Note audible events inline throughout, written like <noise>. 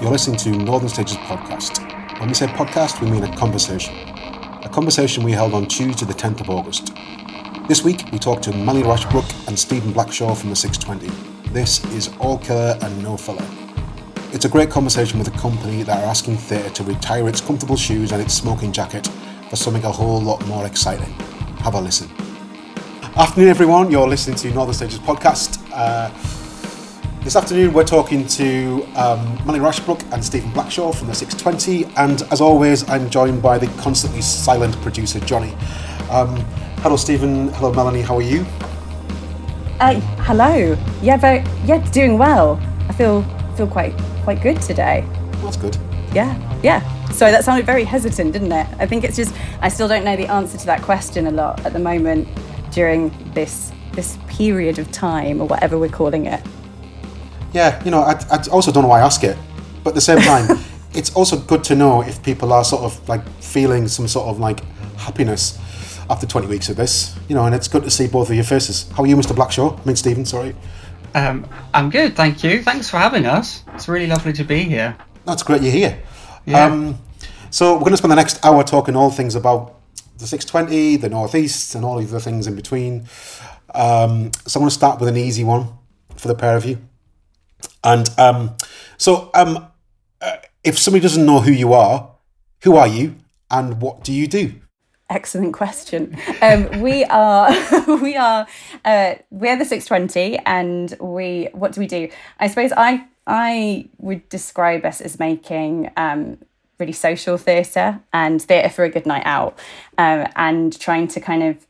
You're listening to Northern Stages podcast. When we say podcast, we mean a conversation. A conversation we held on Tuesday, the 10th of August. This week, we talked to Melanie Rashbrook and Stephen Blackshaw from the 620. This is all killer and no filler. It's a great conversation with a company that are asking theatre to retire its comfortable shoes and its smoking jacket for something a whole lot more exciting. Have a listen. Afternoon, everyone. You're listening to Northern Stages podcast. Uh, this afternoon, we're talking to um, Melanie Rashbrook and Stephen Blackshaw from the 620, and as always, I'm joined by the constantly silent producer Johnny. Um, hello, Stephen. Hello, Melanie. How are you? Uh, hello. Yeah, very, yeah, doing well. I feel feel quite quite good today. That's good. Yeah, yeah. Sorry, that sounded very hesitant, didn't it? I think it's just I still don't know the answer to that question a lot at the moment during this this period of time or whatever we're calling it yeah, you know, I, I also don't know why I ask it, but at the same time, <laughs> it's also good to know if people are sort of like feeling some sort of like happiness after 20 weeks of this, you know, and it's good to see both of your faces. How are you, Mr. Blackshaw? I mean, Stephen, sorry. Um, I'm good, thank you. Thanks for having us. It's really lovely to be here. That's great you're here. Yeah. Um, so we're going to spend the next hour talking all things about the 620, the Northeast, and all of the things in between. Um, so I'm going to start with an easy one for the pair of you. And um, so, um, uh, if somebody doesn't know who you are, who are you, and what do you do? Excellent question. Um, we are <laughs> we are uh, we're the six twenty, and we what do we do? I suppose I I would describe us as making um, really social theatre and theatre for a good night out, um, and trying to kind of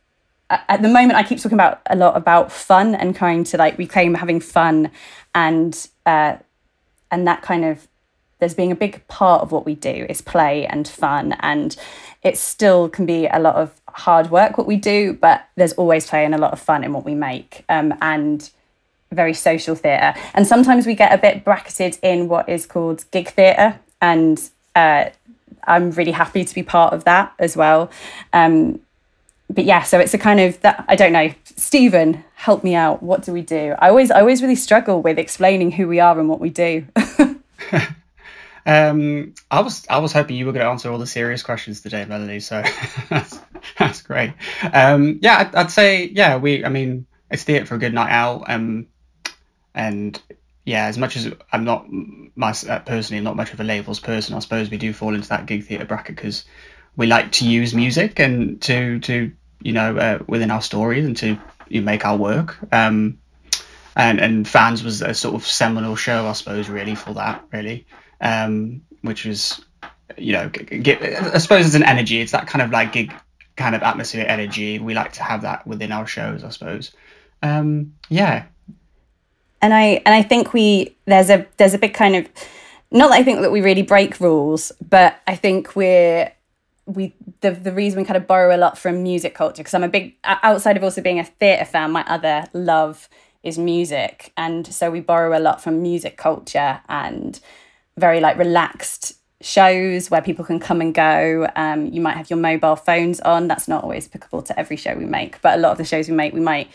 at the moment I keep talking about a lot about fun and trying to like reclaim having fun and uh, and that kind of there's being a big part of what we do is play and fun and it still can be a lot of hard work what we do but there's always play and a lot of fun in what we make um, and very social theatre. And sometimes we get a bit bracketed in what is called gig theatre and uh, i'm really happy to be part of that as well. Um, but yeah, so it's a kind of that I don't know. Stephen, help me out. What do we do? I always I always really struggle with explaining who we are and what we do. <laughs> um, I was I was hoping you were going to answer all the serious questions today, Melanie. So <laughs> that's, that's great. Um, yeah, I'd, I'd, say yeah. We I mean it's theatre for a good night out. Um, and yeah, as much as I'm not my uh, personally not much of a labels person, I suppose we do fall into that gig theatre bracket because we like to use music and to to you know uh, within our stories and to you know, make our work. Um, and and fans was a sort of seminal show, I suppose, really for that, really, um, which was you know, I suppose it's an energy. It's that kind of like gig kind of atmosphere energy. We like to have that within our shows, I suppose. Um, yeah. And I and I think we there's a there's a big kind of not that I think that we really break rules, but I think we're we the the reason we kind of borrow a lot from music culture because I'm a big outside of also being a theatre fan, my other love is music, and so we borrow a lot from music culture and very like relaxed shows where people can come and go. Um, you might have your mobile phones on. That's not always applicable to every show we make, but a lot of the shows we make, we might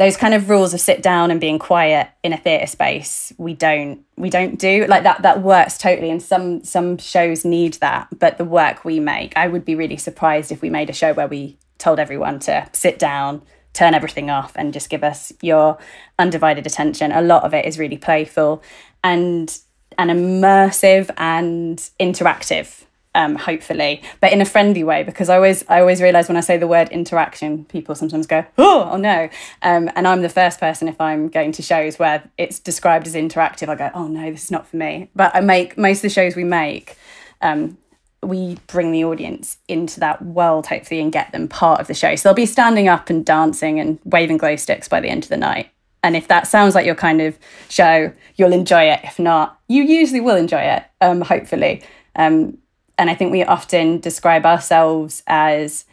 those kind of rules of sit down and being quiet in a theatre space we don't we don't do. Like that that works totally and some some shows need that but the work we make i would be really surprised if we made a show where we told everyone to sit down turn everything off and just give us your undivided attention. A lot of it is really playful and and immersive and interactive um, hopefully, but in a friendly way. Because I always, I always realize when I say the word interaction, people sometimes go, "Oh, oh no!" Um, and I'm the first person if I'm going to shows where it's described as interactive, I go, "Oh no, this is not for me." But I make most of the shows we make. Um, we bring the audience into that world hopefully and get them part of the show. So they'll be standing up and dancing and waving glow sticks by the end of the night. And if that sounds like your kind of show, you'll enjoy it. If not, you usually will enjoy it, um, hopefully. Um, and I think we often describe ourselves as,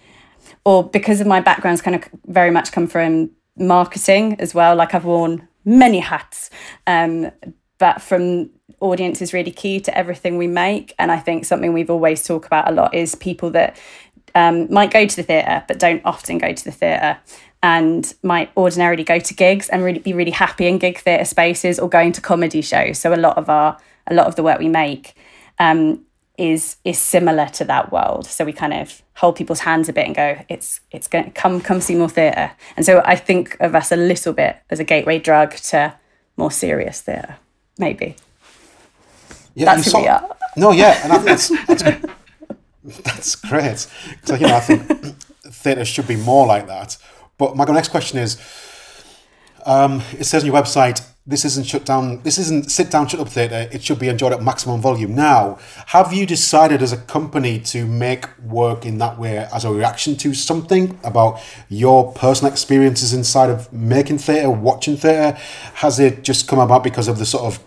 or because of my backgrounds, kind of very much come from marketing as well. Like I've worn many hats, um, but from audience is really key to everything we make. And I think something we've always talked about a lot is people that um, might go to the theatre but don't often go to the theatre and might ordinarily go to gigs and really be really happy in gig theatre spaces or going to comedy shows. So a lot of our a lot of the work we make um, is is similar to that world. So we kind of hold people's hands a bit and go, it's it's going to come come see more theatre. And so I think of us a little bit as a gateway drug to more serious theatre, maybe. Yeah, That's who we are. No, yeah, and I think that's that's, that's great. So you know, I think theatre should be more like that. But my next question is: um, It says on your website, "This isn't shut down. This isn't sit down, shut up theatre. It should be enjoyed at maximum volume." Now, have you decided as a company to make work in that way as a reaction to something about your personal experiences inside of making theatre, watching theatre? Has it just come about because of the sort of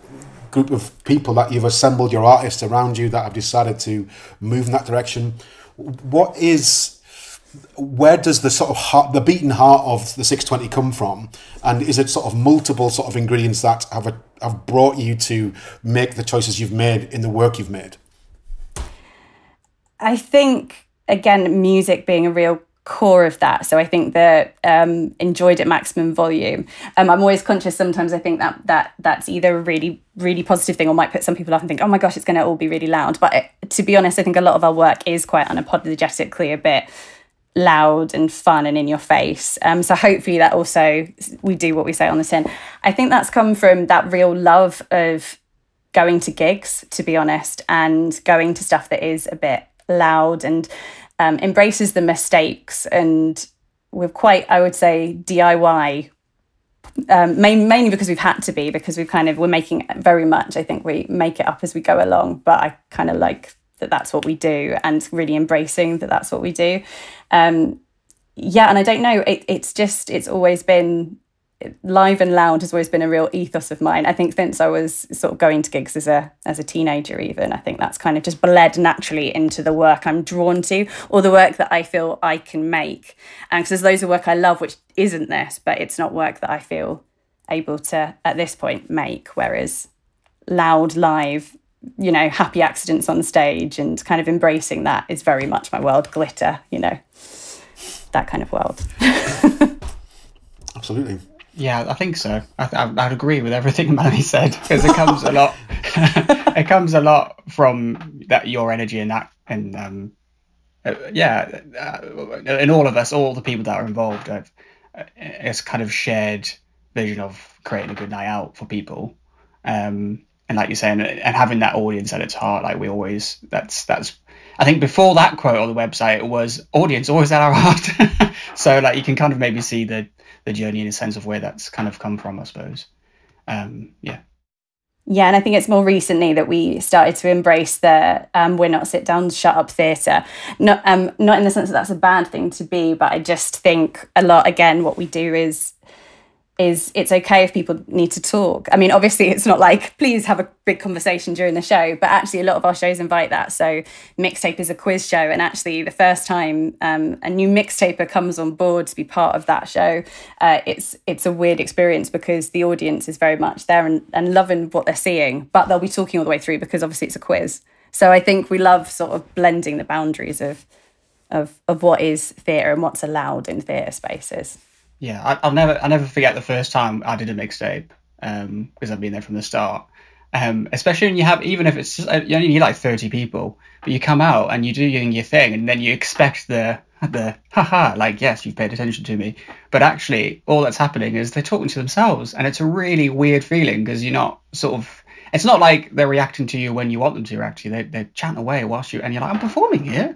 group of people that you've assembled your artists around you that have decided to move in that direction what is where does the sort of heart, the beating heart of the 620 come from and is it sort of multiple sort of ingredients that have a, have brought you to make the choices you've made in the work you've made I think again, music being a real core of that. So I think that um, enjoyed at maximum volume. Um, I'm always conscious. Sometimes I think that that that's either a really really positive thing or might put some people off and think, oh my gosh, it's going to all be really loud. But it, to be honest, I think a lot of our work is quite unapologetically a bit loud and fun and in your face. Um, so hopefully that also we do what we say on the tin. I think that's come from that real love of going to gigs, to be honest, and going to stuff that is a bit loud and um, embraces the mistakes and with quite, I would say, DIY. Um, main, mainly because we've had to be because we've kind of we're making very much. I think we make it up as we go along, but I kind of like that that's what we do and really embracing that that's what we do. Um, yeah, and I don't know. It, it's just it's always been live and loud has always been a real ethos of mine. I think since I was sort of going to gigs as a as a teenager, even I think that's kind of just bled naturally into the work I'm drawn to, or the work that I feel I can make. And because there's loads of work I love, which isn't this, but it's not work that I feel able to at this point make. Whereas loud live, you know, happy accidents on stage and kind of embracing that is very much my world. Glitter, you know, that kind of world. absolutely Yeah, I think so. I, I, I'd agree with everything <laughs> Melanie said because it comes a lot. <laughs> it comes a lot from that your energy and that and um, uh, yeah, uh, in all of us, all the people that are involved, uh, it's kind of shared vision of creating a good night out for people. Um, and like you're saying, and having that audience at its heart, like we always, that's that's. I think before that quote on the website was audience always at our heart. <laughs> so like you can kind of maybe see the the journey in a sense of where that's kind of come from, I suppose. Um, yeah. Yeah, and I think it's more recently that we started to embrace the um, "we're not sit down, shut up" theatre. Not um, not in the sense that that's a bad thing to be, but I just think a lot. Again, what we do is is it's okay if people need to talk. I mean, obviously, it's not like please have a big conversation during the show, but actually, a lot of our shows invite that. So, mixtape is a quiz show, and actually, the first time um, a new mixtaper comes on board to be part of that show, uh, it's it's a weird experience because the audience is very much there and, and loving what they're seeing, but they'll be talking all the way through because obviously it's a quiz. So, I think we love sort of blending the boundaries of of of what is theatre and what's allowed in theatre spaces. Yeah, I, I'll never, I never forget the first time I did a mixtape um, because I've been there from the start. Um, especially when you have, even if it's just, uh, you only need like thirty people, but you come out and you do your, thing, and then you expect the the haha, like yes, you've paid attention to me, but actually all that's happening is they're talking to themselves, and it's a really weird feeling because you're not sort of. It's not like they're reacting to you when you want them to react to you. They, they're chatting away whilst you, and you're like, I'm performing here.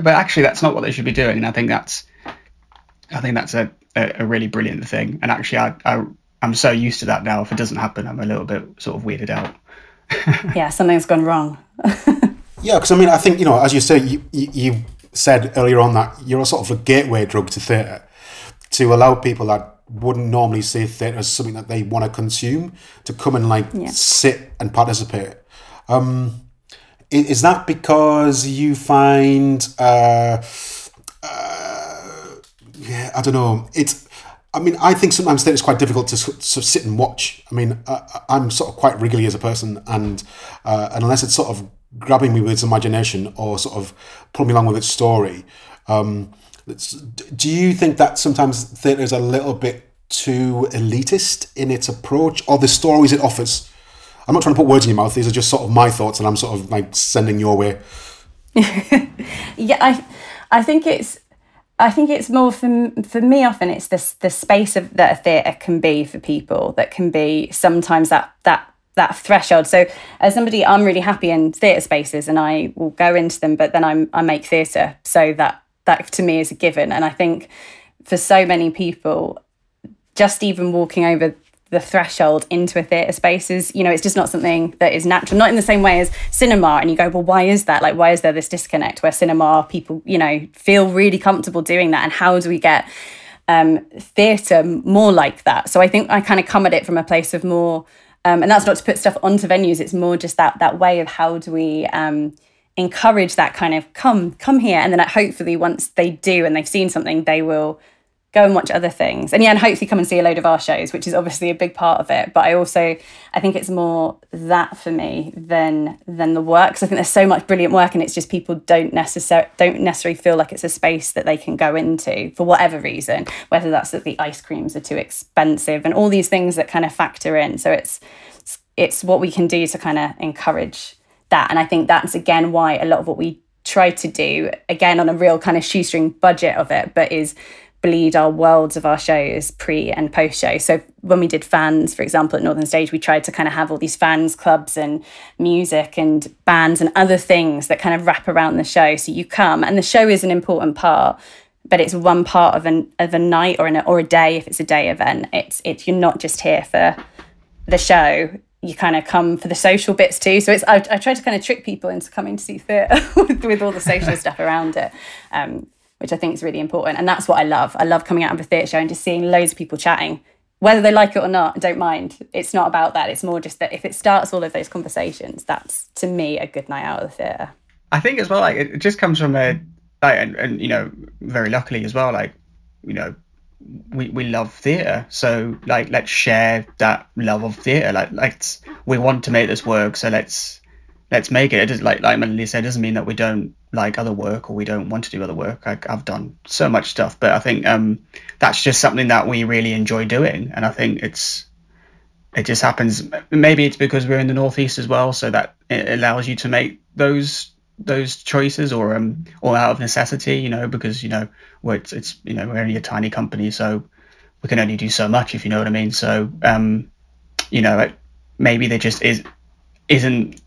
But actually, that's not what they should be doing. And I think that's I think that's a, a, a really brilliant thing. And actually, I, I I'm so used to that now. If it doesn't happen, I'm a little bit sort of weirded out. <laughs> yeah, something's gone wrong. <laughs> Yeah, because I mean, I think you know, as you say, you, you you said earlier on that you're a sort of a gateway drug to theatre to allow people that wouldn't normally see theatre as something that they want to consume to come and like Yeah. sit and participate. Um, is that because you find, uh, uh, yeah, I don't know, it's. I mean, I think sometimes theatre is quite difficult to sort of sit and watch. I mean, I, I'm sort of quite wriggly as a person, and uh, unless it's sort of grabbing me with its imagination or sort of pulling me along with its story, um, do you think that sometimes theatre is a little bit too elitist in its approach or the stories it offers? I'm not trying to put words in your mouth. These are just sort of my thoughts, and I'm sort of like sending your way. <laughs> yeah, I, I think it's, I think it's more for for me. Often it's this the space of that a theatre can be for people. That can be sometimes that that that threshold. So as somebody, I'm really happy in theatre spaces, and I will go into them. But then I'm I make theatre, so that that to me is a given. And I think for so many people, just even walking over the threshold into a theatre space is, you know, it's just not something that is natural, not in the same way as cinema. And you go, well, why is that? Like, why is there this disconnect where cinema people, you know, feel really comfortable doing that? And how do we get um, theatre more like that? So I think I kind of come at it from a place of more, um, and that's not to put stuff onto venues. It's more just that that way of how do we um, encourage that kind of come come here, and then hopefully once they do and they've seen something, they will go and watch other things. And yeah and hopefully come and see a load of our shows which is obviously a big part of it. But i also i think it's more that for me than than the work because i think there's so much brilliant work and it's just people don't necessarily don't necessarily feel like it's a space that they can go into for whatever reason whether that's that the ice creams are too expensive and all these things that kind of factor in. So it's it's what we can do to kind of encourage that. And i think that's again why a lot of what we try to do again on a real kind of shoestring budget of it but is bleed our worlds of our shows pre and post show. So when we did fans, for example, at Northern Stage, we tried to kind of have all these fans clubs and music and bands and other things that kind of wrap around the show. So you come and the show is an important part, but it's one part of an of a night or an or a day if it's a day event. It's it's you're not just here for the show. You kind of come for the social bits too. So it's I, I try to kind of trick people into coming to see theatre <laughs> with, with all the social <laughs> stuff around it. Um, which I think is really important. And that's what I love. I love coming out of a theatre show and just seeing loads of people chatting. Whether they like it or not, don't mind. It's not about that. It's more just that if it starts all of those conversations, that's to me a good night out of the theatre. I think as well, like it just comes from a like and, and you know, very luckily as well, like, you know, we, we love theatre so like let's share that love of theatre like let's we want to make this work so let's let's make it. It is like like Melanie said, it doesn't mean that we don't like other work or we don't want to do other work. I, have done so much stuff, but I think um, that's just something that we really enjoy doing, and I think it's it just happens. Maybe it's because we're in the northeast as well, so that it allows you to make those those choices or um or out of necessity, you know, because you know we're it's, it's you know we're only a tiny company, so we can only do so much, if you know what I mean. So um, you know, maybe there just is isn't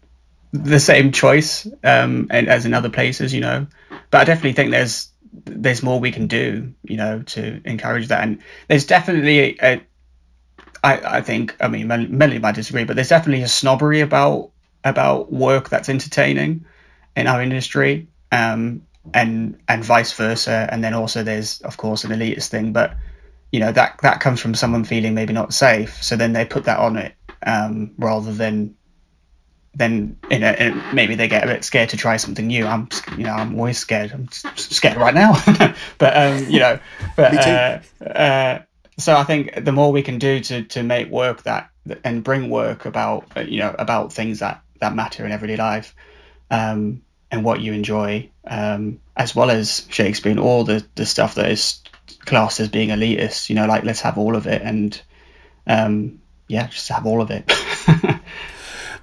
the same choice um, and, as in other places, you know. But I definitely think there's there's more we can do, you know, to encourage that. And there's definitely a, I, I think I mean many might disagree, but there's definitely a snobbery about about work that's entertaining in our industry, um, and and vice versa. And then also there's of course an elitist thing, but you know that that comes from someone feeling maybe not safe, so then they put that on it um, rather than then you know maybe they get a bit scared to try something new. I'm you know I'm always scared. I'm scared right now, <laughs> but um, you know, but uh, uh, so I think the more we can do to to make work that and bring work about uh, you know about things that that matter in everyday life, um, and what you enjoy, um, as well as Shakespeare and all the the stuff that is classed as being elitist. You know, like let's have all of it and um, yeah, just have all of it. <laughs>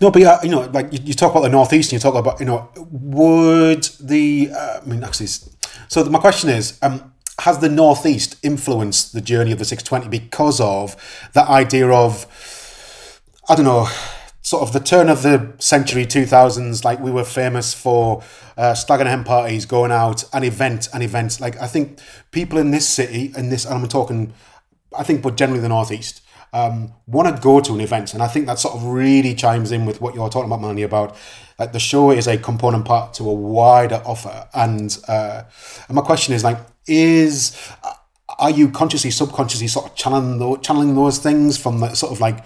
No, but yeah, you know, like you, you talk about the northeast, and you talk about, you know, would the, uh, I mean, actually, so my question is, um, has the northeast influenced the journey of the 620 because of that idea of, I don't know, sort of the turn of the century 2000s like we were famous for uh, stag and hen parties going out an event an event. Like i think people in this city in this and i'm talking i think but generally the northeast um, want to go to an event. And I think that sort of really chimes in with what you're talking about, Melanie, about like the show is a component part to a wider offer. And, uh, and my question is like, is are you consciously, subconsciously sort of channeling those, channeling those things from the sort of like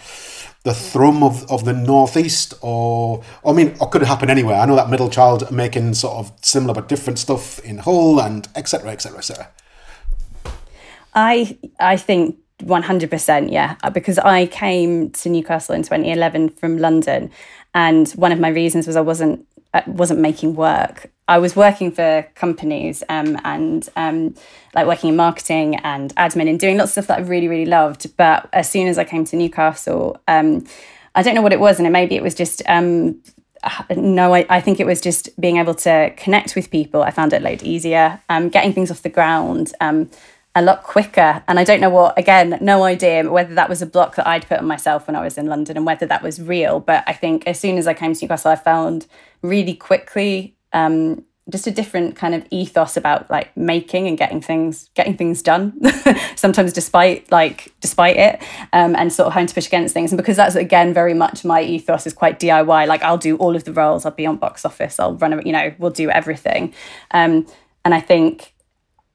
the thrum of, of the northeast or, or I mean or could it happen anywhere? I know that middle child making sort of similar but different stuff in Hull and etc. etc. etc. I I think 100% yeah uh, because i came to newcastle in 2011 from london and one of my reasons was i wasn't I uh, wasn't making work I was working for companies um, and um, like working in marketing and admin and doing lots of stuff that I really, really loved. But as soon as I came to Newcastle, um, I don't know what it was, and maybe it was just um, no, I, I think it was just being able to connect with people. I found it a lot easier, um, getting things off the ground um, a lot quicker. And I don't know what, again, no idea whether that was a block that I'd put on myself when I was in London and whether that was real. But I think as soon as I came to Newcastle, I found really quickly um, just a different kind of ethos about like making and getting things getting things done <laughs> sometimes despite like despite it um, and sort of having to push against things and because that's again very much my ethos is quite diy like i'll do all of the roles i'll be on box office i'll run you know we'll do everything um, and i think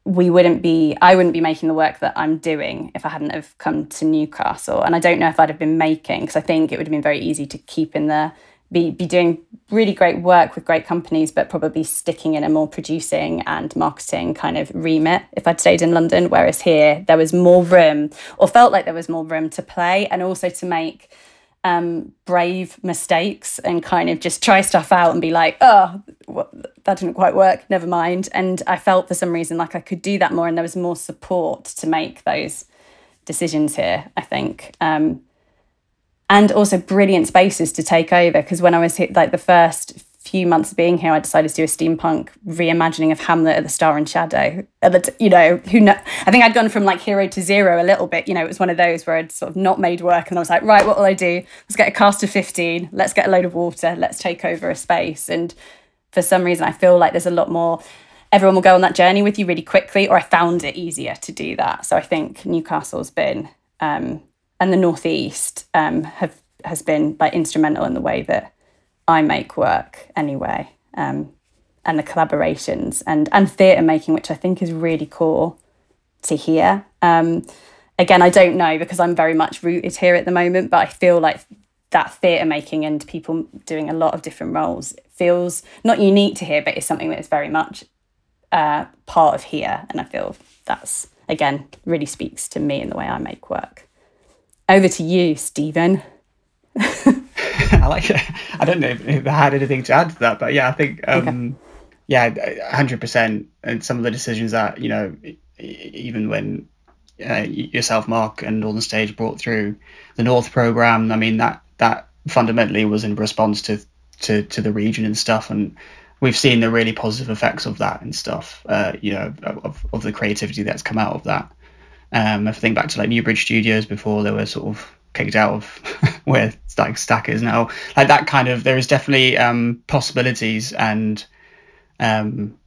we wouldn't be i wouldn't be making the work that i'm doing if i hadn't have come to newcastle and i don't know if i'd have been making because i think it would have been very easy to keep in the be, be doing really great work with great companies, but probably sticking in a more producing and marketing kind of remit if I'd stayed in London. Whereas here, there was more room, or felt like there was more room to play and also to make um, brave mistakes and kind of just try stuff out and be like, oh, well, that didn't quite work, never mind. And I felt for some reason like I could do that more and there was more support to make those decisions here, I think. Um, and also brilliant spaces to take over. Because when I was hit, like the first few months of being here, I decided to do a steampunk reimagining of Hamlet at the Star and Shadow. At you know, who know, I think I'd gone from like hero to zero a little bit. You know, it was one of those where I'd sort of not made work, and I was like, right, what will I do? Let's get a cast of fifteen. Let's get a load of water. Let's take over a space. And for some reason, I feel like there's a lot more. Everyone will go on that journey with you really quickly, or I found it easier to do that. So I think Newcastle's been um, and the northeast um, have has been like instrumental in the way that I make work anyway, um, and the collaborations and and theatre making, which I think is really cool to hear. Um, again, I don't know because I'm very much rooted here at the moment, but I feel like that theatre making and people doing a lot of different roles feels not unique to here, but it's something that is very much uh, part of here, and I feel that's again really speaks to me in the way I make work. Over to you, Stephen. <laughs> I like it. I don't know if I had anything to add to that, but yeah, I think um, okay. yeah, hundred percent. And some of the decisions that you know, even when uh, yourself, Mark, and Northern Stage brought through the North program, I mean that that fundamentally was in response to to to the region and stuff, and we've seen the really positive effects of that and stuff. Uh, you know, of of the creativity that's come out of that. Um, if I think back to like Newbridge Studios before there were sort of kicked out of <laughs> where like Stack is now, like that kind of there is definitely um, possibilities and um,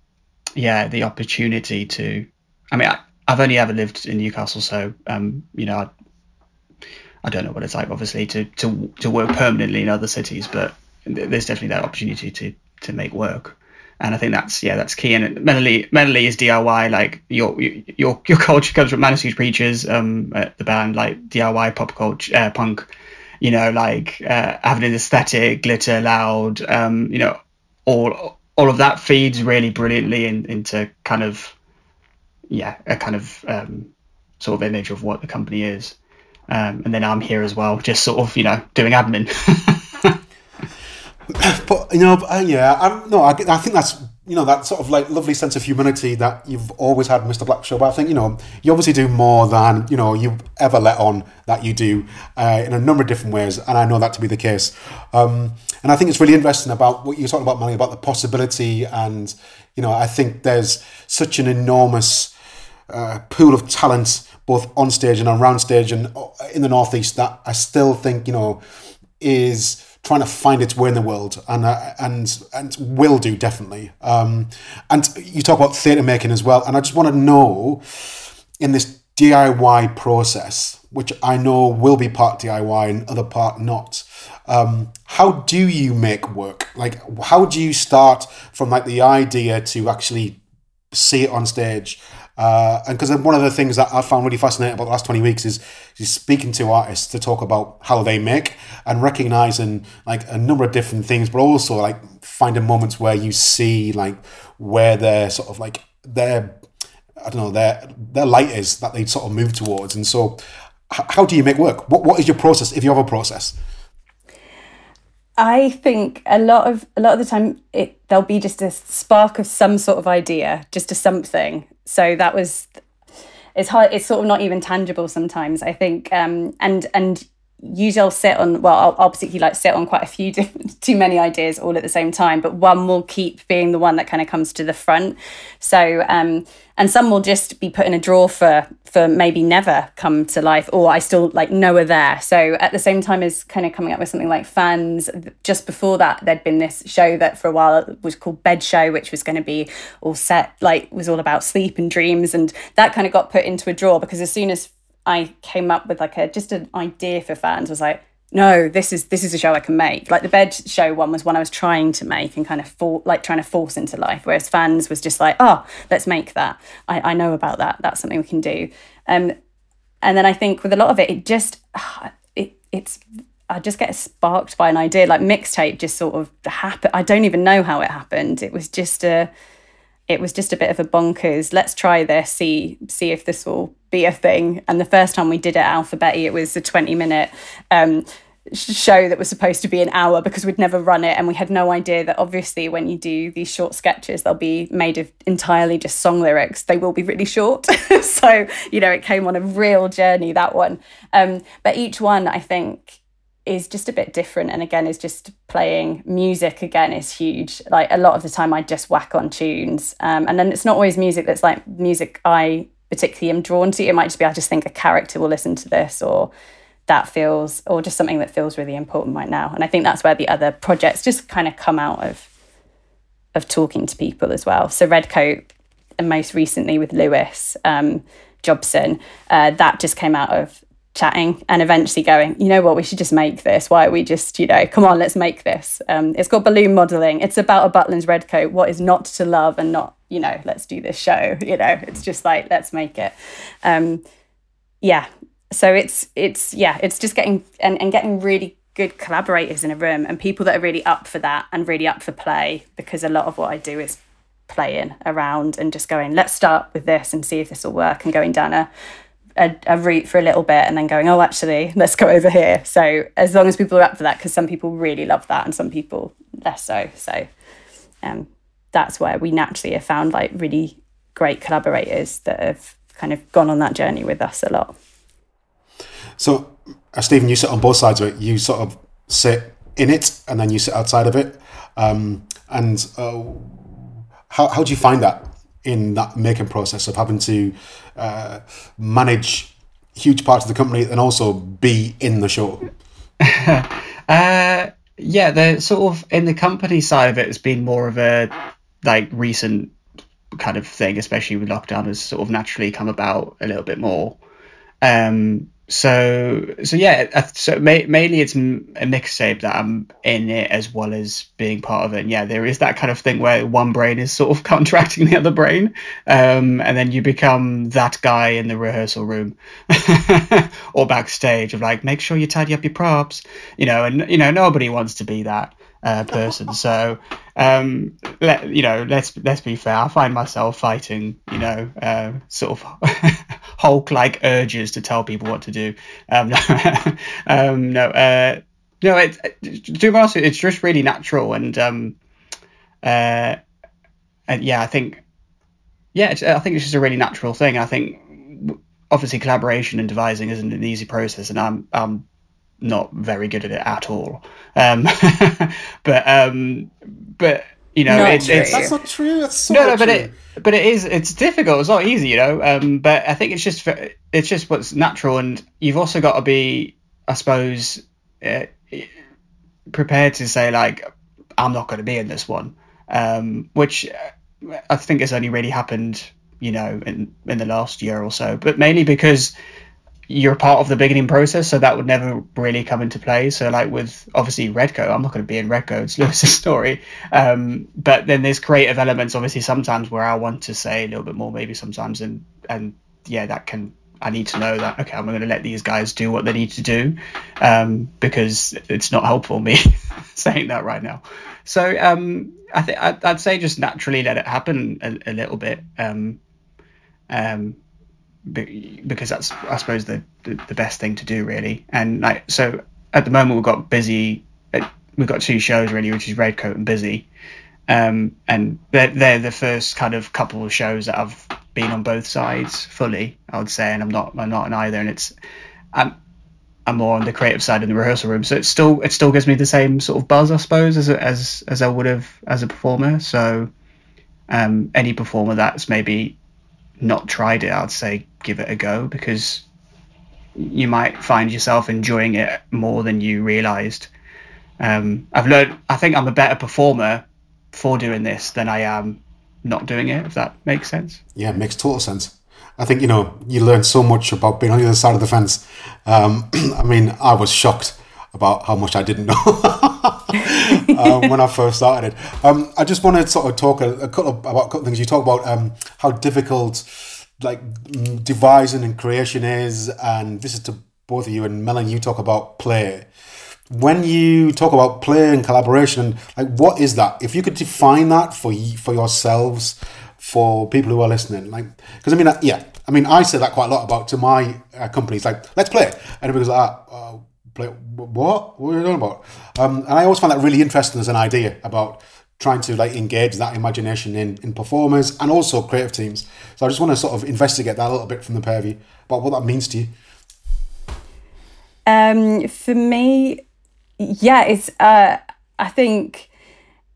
yeah, the opportunity to. I mean, I, have only ever lived in Newcastle, so um, you know, I, I don't know what it's like, obviously, to to to work permanently in other cities, but there's definitely that opportunity to to make work and I think that's yeah that's key. And Melanie Melanie is DIY like your your your culture comes from Manic Street Preachers, um, the band like DIY pop culture uh, punk, you know like uh, having an aesthetic, glitter, loud, um, you know all all of that feeds really brilliantly in, into kind of yeah a kind of um, sort of image of what the company is. Um, and then I'm here as well, just sort of you know doing admin. <laughs> <coughs> but you know, uh, yeah, I'm, no, I, I think that's you know that sort of like lovely sense of humanity that you've always had, Mr. Blackshaw. But I think you know you obviously do more than you know you ever let on that you do uh, in a number of different ways, and I know that to be the case. Um, and I think it's really interesting about what you're talking about, Molly, about the possibility, and you know I think there's such an enormous uh, pool of talent both on stage and around stage and uh, in the northeast that I still think you know is trying to find its way in the world, and uh, and and will do definitely. Um, and you talk about theatre making as well, and I just want to know in this DIY process, which I know will be part DIY and other part not. Um, how do you make work? Like, how do you start from like the idea to actually see it on stage? Uh, and because one of the things that I found really fascinating about the last 20 weeks is, is speaking to artists to talk about how they make and recognizing like a number of different things, but also like finding moments where you see like where they're sort of like their, I don't know, their, their light is that they sort of move towards. And so, how do you make work? What, what is your process if you have a process? I think a lot of a lot of the time it there'll be just a spark of some sort of idea, just a something. So that was it's hard it's sort of not even tangible sometimes i think um and and usually I'll sit on well I'll, I'll particularly like sit on quite a few <laughs> different too many ideas all at the same time but one will keep being the one that kind of comes to the front. So um and some will just be put in a drawer for for maybe never come to life or I still like know are there. So at the same time as kind of coming up with something like fans just before that there'd been this show that for a while was called bed show which was going to be all set like was all about sleep and dreams and that kind of got put into a drawer because as soon as I came up with like a just an idea for fans was like no this is this is a show I can make. Like the bed show one was one I was trying to make and kind of for like trying to force into life whereas fans was just like oh let's make that. I, I know about that. That's something we can do. Um and then I think with a lot of it it just it it's I just get sparked by an idea. Like mixtape just sort of happened. I don't even know how it happened. It was just a it was just a bit of a bonkers let's try this see see if this will be a thing. And the first time we did it alphabetti it was a 20 minute um, show that was supposed to be an hour because we'd never run it and we had no idea that obviously when you do these short sketches they'll be made of entirely just song lyrics. They will be really short. <laughs> So you know it came on a real journey that one. Um, but each one i think is just a bit different and again is just playing music again is huge. Like a lot of the time i just whack on tunes um, and then it's not always music that's like music i particularly am drawn to. It might just be i just think a character will listen to this or that feels or just something that feels really important right now. And i think that's where the other projects just kind of come out of of talking to people as well. So redcoat and most recently with lewis um, jobson uh, that just came out of chatting and eventually going, you know what, we should just make this. Why are we just, you know, come on, let's make this. Um, it's got balloon modelling. It's about a Butlins red coat. What is not to love and not, you know, let's do this show. <laughs> You know, it's just like let's make it. Um, yeah. So it's it's yeah, it's just getting and, and getting really good collaborators in a room and people that are really up for that and really up for play because a lot of what I do is playing around and just going, let's start with this and see if this will work and going down a a, a, route for a little bit and then going, oh, actually, <laughs> let's go over here. So as long as people are up for that, because some people really love that and some people less so. So um, that's where we naturally have found like really great collaborators that have kind of gone on that journey with us a lot. So, uh, Stephen, you sit on both sides of it. You sort of sit in it and then you sit outside of it. Um, and uh, how, how do you find that in that making process of having to uh, manage huge parts of the company and also be in the show? <laughs> uh, yeah, the sort of in the company side of it has been more of a like recent kind of thing, especially with lockdown has sort of naturally come about a little bit more. Um, so so yeah so ma- mainly it's a mixtape that i'm in it as well as being part of it and yeah there is that kind of thing where one brain is sort of <laughs> contracting the other brain um, and then you become that guy in the rehearsal room <laughs> or backstage of like make sure you tidy up your props you know and you know nobody wants to be that uh, person. <laughs> So, um, let, you know, let's let's be fair. I find myself fighting, you know, uh, sort of Hulk-like urges to tell people what to do. Um, <laughs> um, no, uh, no, it, be honest, it's just really natural, and um, uh, and yeah, I think, yeah, I think it's just a really natural thing. I think obviously collaboration and devising isn't an easy process, and I'm I'm not very good at it at all. Um, <laughs> but um, but you know, it's, it's, that's not true. That's so no, no, but true. it but it is it's difficult. It's not easy, you know. Um, but I think it's just it's just what's natural, and you've also got to be, I suppose, uh, prepared to say like, I'm not going to be in this one, um, which uh, I think has only really happened, you know, in in the last year or so. But mainly because you're part of the beginning process, so that would never really come into play. So, like with obviously Redcoat, I'm not going to be in Redcoat. It's Lewis's <laughs> story. Um, but then there's creative elements, obviously, sometimes where I want to say a little bit more, maybe sometimes, and and yeah, that can. I need to know that okay, I'm going to let these guys do what they need to do, um, because it's not helpful me <laughs> saying that right now. So um, I think I'd say just naturally let it happen a, a little bit. Um, um, because that's I suppose the, the, the best thing to do really. And like so at the moment we've got busy. Uh, we've got two shows really, which is Redcoat and Busy, um, and they're they're the first kind of couple of shows that I've been on both sides fully. I would say, and I'm not I'm not in either, and it's I'm I'm more on the creative side in the rehearsal room, so it still it still gives me the same sort of buzz, I suppose, as as as I would have as a performer. So um, any performer that's maybe not tried it, I'd say give it a go because you might find yourself enjoying it more than you realised. Um, I've learned. I think I'm a better performer for doing this than I am not doing it. If that makes sense. Yeah, it makes total sense. I think you know you learn so much about being on the other side of the fence. Um, <clears throat> I mean, I was shocked about how much I didn't know <laughs> <laughs> um, when I first started it. Um, I just want to sort of talk a, a couple of, about a couple things. You talk about um, how difficult like devising and creation is, and this is to both of you and Melanie. You talk about play. When you talk about play and collaboration, like what is that? If you could define that for for yourselves, for people who are listening, like because I mean, yeah, I mean, I say that quite a lot about to my uh, companies, like let's play, and everybody's like, play what? What are you talking about? Um, and I always find that really interesting as an idea about trying to like engage that imagination in, in performers and also creative teams. So I just want to sort of investigate that a little bit from the pair of about what that means to you. Um, for me, yeah, it's uh, I think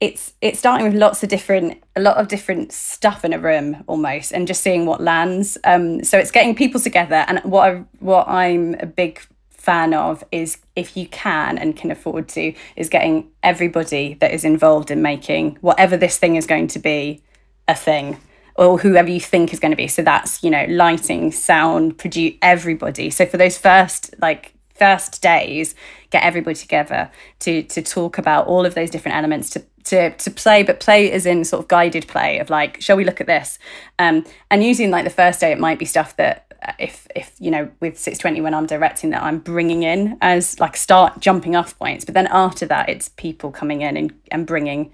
it's it's starting with lots of different a lot of different stuff in a room almost and just seeing what lands. Um, so it's getting people together and what I what I'm a big fan of is if you can and can afford to is getting everybody that is involved in making whatever this thing is going to be a thing or whoever you think is going to be. So that's you know lighting sound produce everybody. So for those first like first days get everybody together to to talk about all of those different elements to to to play but play is in sort of guided play of like shall we look at this? Um and using like the first day it might be stuff that if if you know with 620 when i'm directing that i'm bringing in as like start jumping off points. But then after that it's people coming in and, and bringing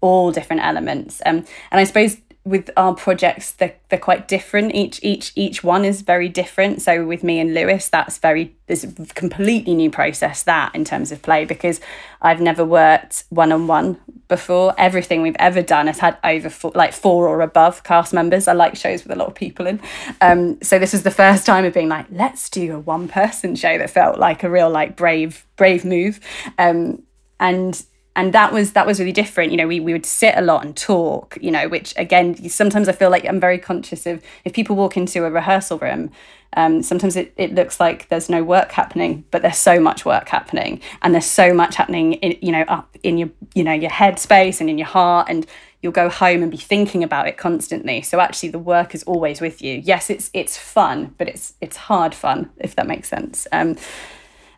all different elements. Um, and i suppose with our projects they're, they're quite different. Each each each one is very different. So with me and lewis that's very there's a completely new process that in terms of play because i've never worked one-on-one before. Everything we've ever done has had over four, like four or above cast members. I like shows with a lot of people in. Um, so this was the first time of being like let's do a one person show that felt like a real like brave brave move. Um, and and that was that was really different. You know we, we would sit a lot and talk you know which again sometimes i feel like i'm very conscious of if people walk into a rehearsal room um, sometimes it, it looks like there's no work happening but there's so much work happening. And there's so much happening in, you know up in your you know your head space and in your heart and you'll go home and be thinking about it constantly. So actually the work is always with you. Yes it's it's fun but it's it's hard fun if that makes sense. Um,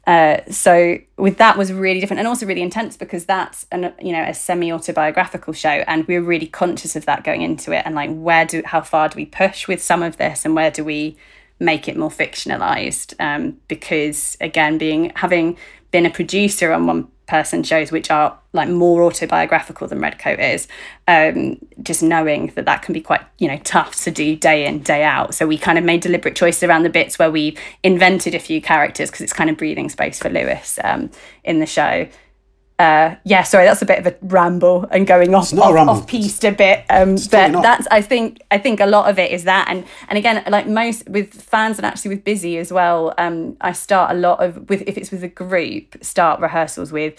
uh, so with that was really different and also really intense because that's an you know a semi autobiographical show and we were really conscious of that going into it and like where do how far do we push with some of this and where do we make it more fictionalized? Um, because again being having been a producer on one person shows which are like more autobiographical than redcoat is um, just knowing that that can be quite you know tough to do day in day out. So we kind of made deliberate choices around the bits where we invented a few characters because it's kind of breathing space for lewis um, in the show uh, yeah, sorry, that's a bit of a ramble and going off off, off piste a bit. Um, but that's I think I think a lot of it is that, and and again, like most with fans and actually with busy as well. Um, I start a lot of with if it's with a group, start rehearsals with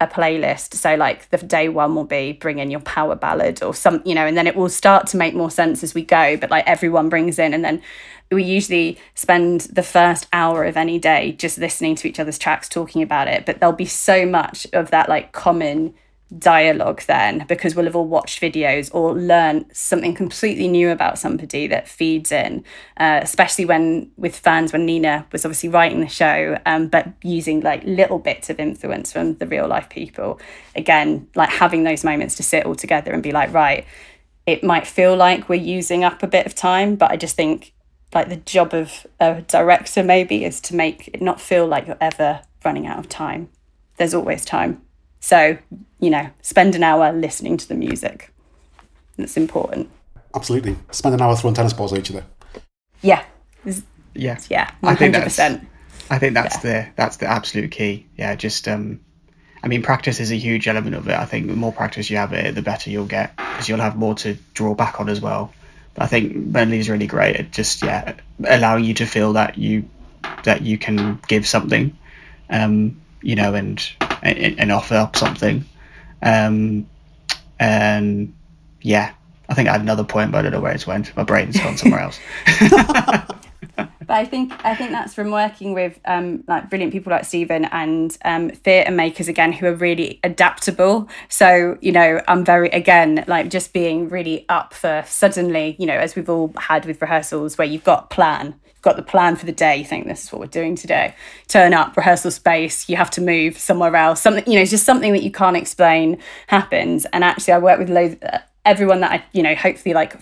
a playlist. So like the day one will be bring in your power ballad or some, you know, and then it will start to make more sense as we go. But like everyone brings in, and then we usually spend the first hour of any day just listening to each other's tracks talking about it but there'll be so much of that like common dialogue then because we'll have all watched videos or learned something completely new about somebody that feeds in uh, especially when with fans when nina was obviously writing the show um, but using like little bits of influence from the real life people. Again like having those moments to sit all together and be like right it might feel like we're using up a bit of time but i just think like the job of a director maybe is to make it not feel like you're ever running out of time. There's always time. So, you know, spend an hour listening to the music. That's important. Absolutely. Spend an hour throwing tennis balls at each other. Yeah. Yeah. Yeah. 100%. I think that's, I think that's yeah. the that's the absolute key. Yeah, just um I mean, practice is a huge element of it. I think the more practice you have it, the better you'll get because you'll have more to draw back on as well. I think is really great at just yeah allowing you to feel that you that you can give something, um, you know, and and, and offer up something, um, and yeah, I think I had another point, but I don't know where it went. My brain's gone somewhere else. <laughs> <laughs> but I think I think that's from working with um, like brilliant people like Stephen and um, theatre makers again who are really adaptable. So you know, I'm very again like just being really up for suddenly you know as we've all had with rehearsals where you've got plan, you've got the plan for the day. You think this is what we're doing today. Turn up rehearsal space. You have to move somewhere else. Something you know, just something that you can't explain happens. And actually, I work with loads. Uh, everyone that I, you know, hopefully like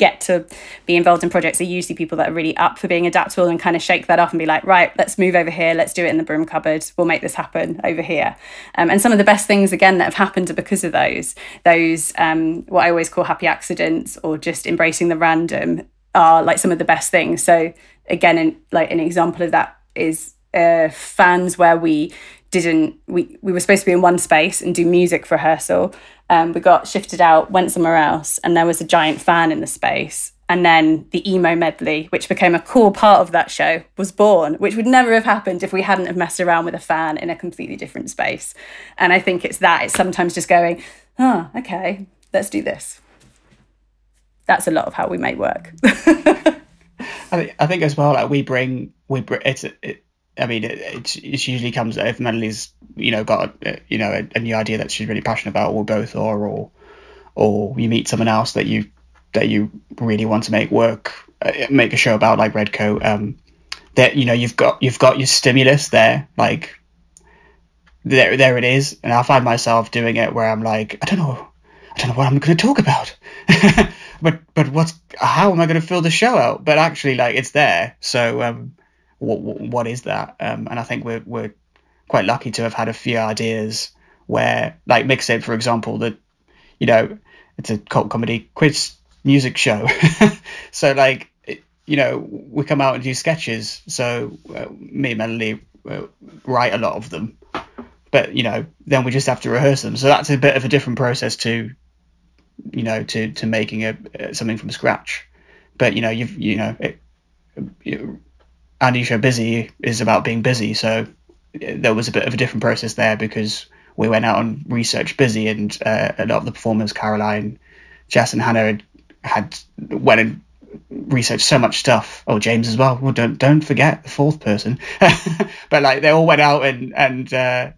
get to be involved in projects are usually people that are really up for being adaptable and kind of shake that off and be like, right, let's move over here, let's do it in the broom cupboard, we'll make this happen over here. Um, and some of the best things, again, that have happened are because of those, those um, what I always call happy accidents or just embracing the random are like some of the best things. So again, in, like an example of that is uh, fans where we didn't we we were supposed to be in one space and do music rehearsal um, we got shifted out went somewhere else and there was a giant fan in the space. And then the emo medley which became a core part of that show was born which would never have happened if we hadn't have messed around with a fan in a completely different space. And i think it's that it's sometimes just going oh okay let's do this. That's a lot of how we make work. <laughs> I think, I think as well like we bring we bring it's it, I mean, it, it, it usually comes if Melody's you know got a, you know a, a, new idea that she's really passionate about, or both are, or or you meet someone else that you that you really want to make work, uh, make a show about, like Redcoat. Um, that you know you've got you've got your stimulus there, like there there it is, and I find myself doing it where I'm like, I don't know, I don't know what I'm going to talk about. <laughs> but but what's how am I going to fill the show out? But actually, like it's there. So um, what what is that? Um, and I think we're we're quite lucky to have had a few ideas where, like Mixtape, for example, that you know it's a cult comedy quiz music show. <laughs> so like it, you know we come out and do sketches. So uh, me and Melanie uh, write a lot of them, but you know then we just have to rehearse them. So that's a bit of a different process to you know to to making a uh, something from scratch. But you know you've you know it, you, Andy Show Busy is about being busy. So there was a bit of a different process there because we went out and researched Busy, and uh, a lot of the performers, Caroline, Jess, and Hannah, had, had went and researched so much stuff. Oh, James as well. Well, don't don't forget the fourth person. <laughs> but like they all went out and and uh,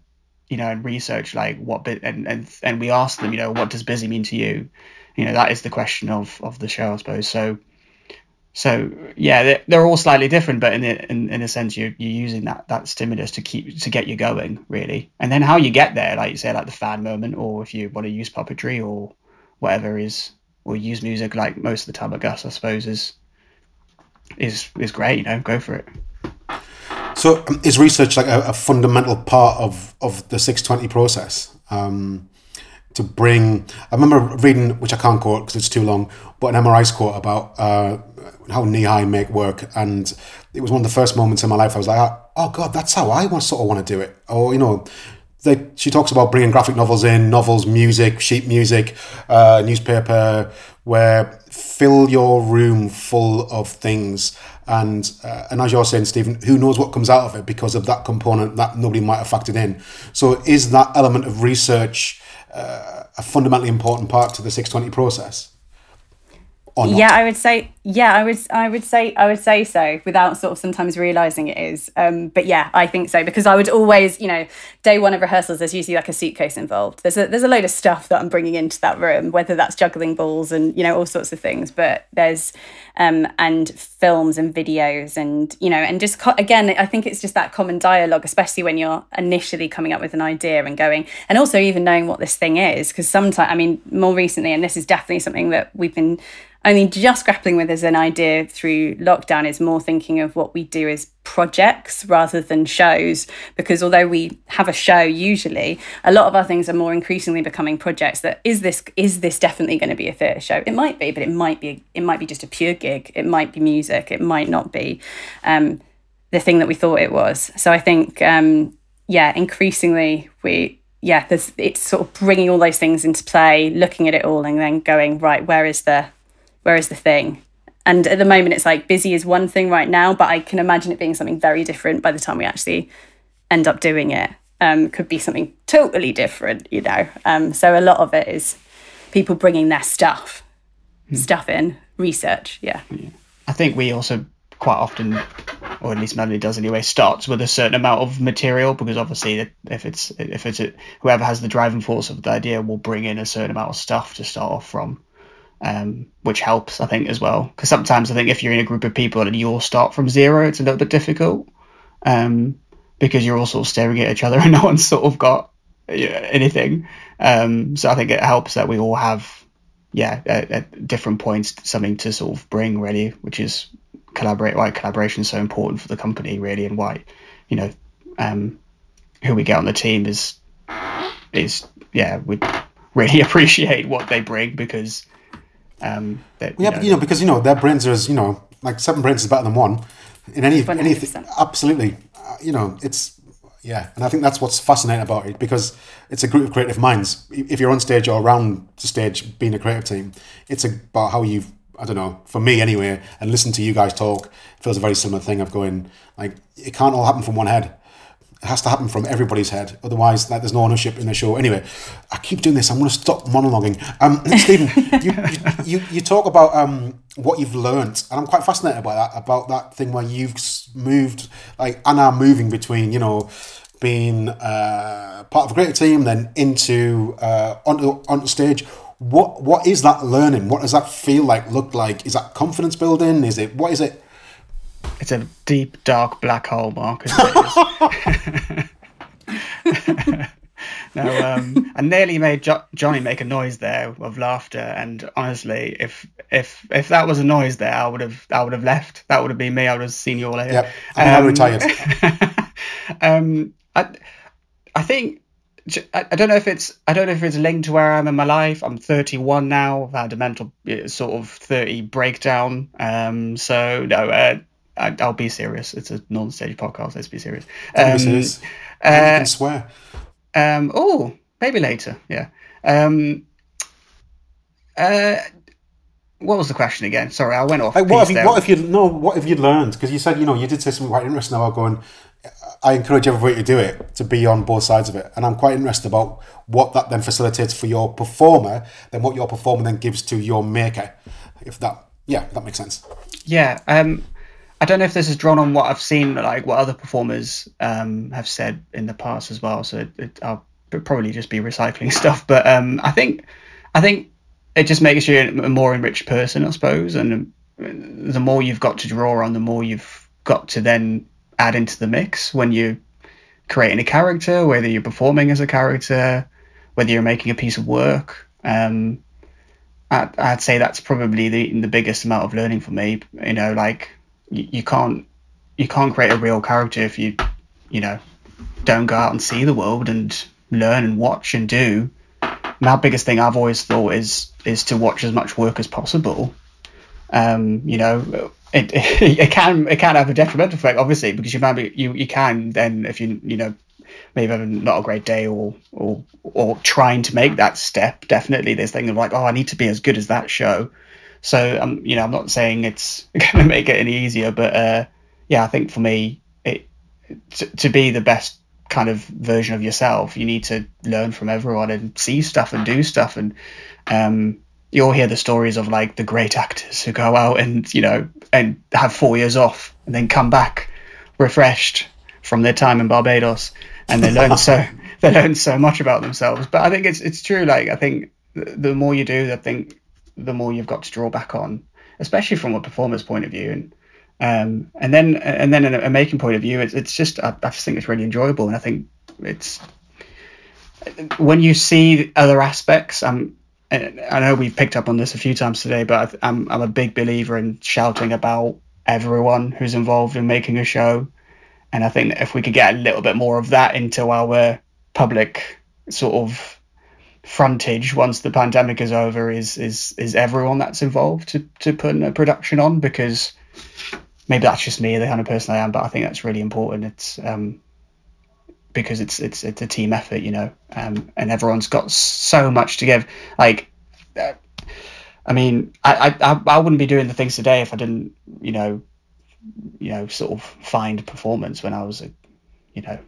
you know and researched like what bit and and and we asked them, you know, what does busy mean to you? You know, that is the question of of the show, I suppose. So so yeah, they're, they're all slightly different, but in, a, in in a sense, you're you're using that that stimulus to keep to get you going, really. And then how you get there, like you say, like the fan moment, or if you want to use puppetry or whatever is, or use music, like most of the time, I guess, I suppose is is is great. You know, go for it. So um, is research like a, a, fundamental part of of the six twenty process? Um, to bring. I remember reading, which I can't quote because it's too long, but Emma Rice quote about uh, how Kneehigh make work, and it was one of the first moments in my life I was like, oh god, that's how I want sort of want to do it. Or you know, they, she talks about bringing graphic novels in, novels, music, sheet music, uh, newspaper, where fill your room full of things. And uh, and as you're saying, Stephen, who knows what comes out of it because of that component that nobody might have factored in. So is that element of research uh, a fundamentally important part to the 620 process? Yeah, I would say yeah, I would I would say I would say so without sort of sometimes realizing it is. Um, but yeah, I think so because I would always, you know, day one of rehearsals there's usually like a suitcase involved. There's a there's a load of stuff that I'm bringing into that room, whether that's juggling balls and you know all sorts of things. But there's um, and films and videos and you know and just co- again I think it's just that common dialogue, especially when you're initially coming up with an idea and going and also even knowing what this thing is because sometimes I mean more recently and this is definitely something that we've been only just grappling with as an idea through lockdown is more thinking of what we do as projects rather than shows because although we have a show usually a lot of our things are more increasingly becoming projects that is this is this definitely going to be a theatre show? It might be but it might be it might be just a pure gig. It might be music. It might not be um, the thing that we thought it was. So i think um, yeah increasingly we yeah, there's it's sort of bringing all those things into play, looking at it all, and then going right, where is the where is the thing? And at the moment, it's like busy is one thing right now, but I can imagine it being something very different by the time we actually end up doing it. Um, could be something totally different, you know. Um, so a lot of it is people bringing their stuff, Hmm. stuff in research. Yeah. yeah. I think we also quite often, or at least Melanie does anyway, starts with a certain amount of material because obviously if it's if it's a, whoever has the driving force of the idea will bring in a certain amount of stuff to start off from, um, which helps I think as well. Because sometimes I think if you're in a group of people and you all start from zero, it's a little bit difficult, um, because you're all sort of staring at each other <laughs> and no one's sort of got anything. Um, so I think it helps that we all have yeah, at, at, different points, something to sort of bring really, which is collaborate. Why collaboration is so important for the company, really, and why, you know, um, who we get on the team is is yeah, we really <laughs> appreciate what they bring because, um, that, yeah, you know, you know, because you know their brains are as you know, like seven brains is better than one in any 100%. anything. Absolutely, uh, you know, it's yeah, and I think that's what's fascinating about it because it's a group of creative minds. If you're on stage or around the stage being a creative team, it's about how you've, I don't know, for me anyway, and listen to you guys talk feels a very similar thing of going, like, it can't all happen from one head. It has to happen from everybody's head. Otherwise, like, there's no ownership in the show. Anyway, I keep doing this. I'm going to stop monologuing. Um, <laughs> Stephen, you, you, you talk about um, what you've learned, and I'm quite fascinated by that, about that thing where you've moved, like, and are moving between, you know, being uh, part of a creative team, then into uh, onto onto stage. What what is that learning? What does that feel like? Look like? Is that confidence building? Is it what is it? It's a deep dark black hole, Mark. <laughs> no, um, I nearly made jo- Johnny make a noise there of laughter, and honestly, if if if that was a noise there, I would have I would have left. That would have been me. I would have seen you all later. Yep, I'm um, retired. <laughs> um, I I think I don't know if it's I don't know if it's linked to where I am in my life. I'm 31 now. I've had a mental sort of 30 breakdown. Um, so no, uh, I, will be serious. It's a non-stage podcast. Let's be serious. Um, be serious. Uh, can swear. Um, oh, maybe later. Yeah. Um, uh, what was the question again? Sorry, I went off. Like, what, have you, what have you no? What have you learned? Because you said you know you did say something quite interesting about going. I encourage everybody to do it to be on both sides of it, and I'm quite interested about what that then facilitates for your performer, then what your performer then gives to your maker. If that, yeah, that makes sense. Yeah. Um, I don't know if this is drawn on what I've seen, like what other performers um, have said in the past as well. So it, it, I'll probably just be recycling <laughs> stuff. But um, I think, I think it just makes you a more enriched person, I suppose. And the more you've got to draw on, the more you've got to then add into the mix when you're creating a character, whether you're performing as a character, whether you're making a piece of work. Um, I'd, I'd say that's probably the the biggest amount of learning for me. You know, like you, you can't you can't create a real character if you you know don't go out and see the world and learn and watch and do. My biggest thing I've always thought is is to watch as much work as possible. Um, you know, it, <laughs> it can it can have a detrimental effect, obviously, because you might be you you can then if you you know maybe having not a great day or or or trying to make that step. Definitely, there's things of like, oh, I need to be as good as that show. So um, you know, I'm not saying it's <laughs> going to make it any easier, but uh, yeah, I think for me, it to, to be the best kind of version of yourself, you need to learn from everyone and see stuff and do stuff and um, you'll hear the stories of like the great actors who go out and you know and have four years off and then come back refreshed from their time in Barbados and they learn so <laughs> they learn so much about themselves. But I think it's it's true. Like I think the more you do, I think the more you've got to draw back on, especially from a performer's point of view. And um, and then and then in a, making point of view, it's it's just I, I just think it's really enjoyable, and I think it's when you see other aspects. I'm I know we've picked up on this a few times today, but I'm I'm a big believer in shouting about everyone who's involved in making a show, and I think if we could get a little bit more of that into our public sort of frontage once the pandemic is over, is is is everyone that's involved to to put a production on because maybe that's just me, the kind of person I am, but I think that's really important. It's um because it's it's it's a team effort, you know, um, and everyone's got so much to give. Like, uh, I mean, I, I I wouldn't be doing the things today if I didn't, you know, you know, sort of find performance when I was a, you know,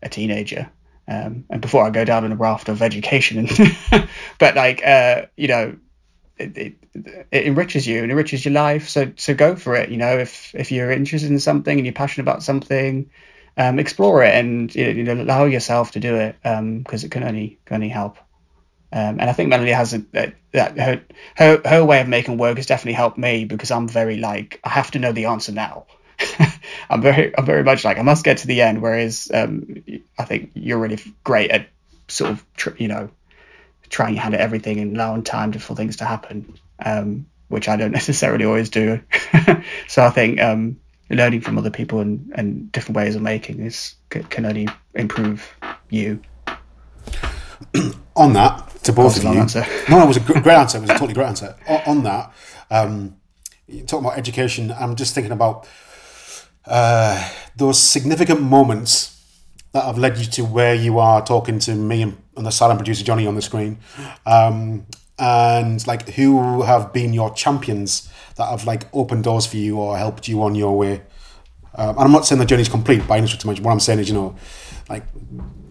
a teenager. Um, and before I go down in a raft of education, <laughs> but like, uh, you know, it, it, it, enriches you and enriches your life. So so go for it. You know, if if you're interested in something and you're passionate about something, um, explore it and you know, allow yourself to do it because um, it can only can only help. Um, and I think Melanie has a, that, that her, her her way of making work has definitely helped me because I'm very like I have to know the answer now. <laughs> I'm very I'm very much like I must get to the end. Whereas um, I think you're really great at sort of tr- you know trying your hand at everything and allowing time for things to happen, um, which I don't <laughs> necessarily always do. <laughs> so I think um, learning from other people and, and different ways of making this can only improve you. on that, to both of you, answer. no, it was a <laughs> great answer. It was a totally great answer. On, on that, um, talking about education, I'm just thinking about uh, those significant moments that have led you to where you are talking to me and, the silent producer Johnny on the screen. Um, and like who have been your champions that have like opened doors for you or helped you on your way. Um, and I'm not saying the journey's complete by any stretch of What I'm saying is, you know, like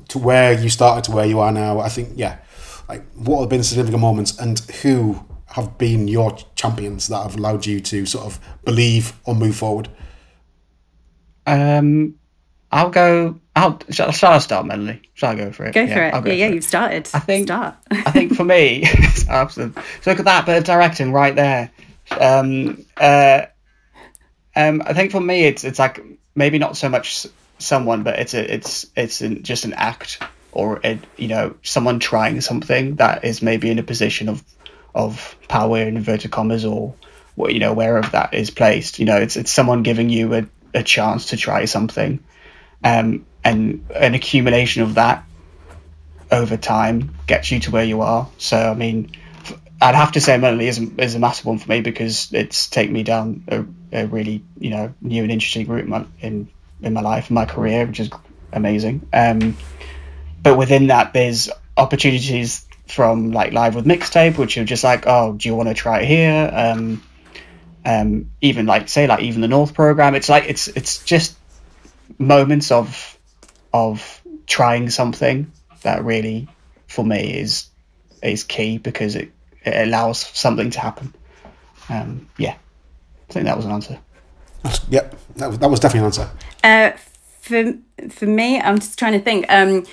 to where you started to where you are now. I think, yeah, like what have been significant moments and who have been your champions that have allowed you to sort of believe or move forward? Um, I'll go. I'll, shall, shall I start, Melanie? Shall I go for it? Go for it. Go yeah, yeah, you've started. I think. Start. I think for me, <laughs> absolutely. So look at that bit of directing right there. Um, uh, um, I think for me, it's it's like maybe not so much someone, but it's a it's it's an, just an act or a, you know someone trying something that is maybe in a position of of power in inverted commas or you know wherever that is placed. You know, it's it's someone giving you a, a chance to try something um, and an accumulation of that over time gets you to where you are. So, I mean, I'd have to say Melanie is a, is a massive one for me because it's taken me down a, a really, you know, new and interesting route in my, in, in my life, and my career, which is amazing. Um, but within that, there's opportunities from like live with mixtape, which are just like, oh, do you want to try it here? Um, um, even like say like even the North program, it's like it's it's just moments of of trying something that really for me is is key because it, it allows something to happen. Um, yeah, I think that was an answer. Yep, that was, that was definitely an answer. Uh, for for me, I'm just trying to think. Um,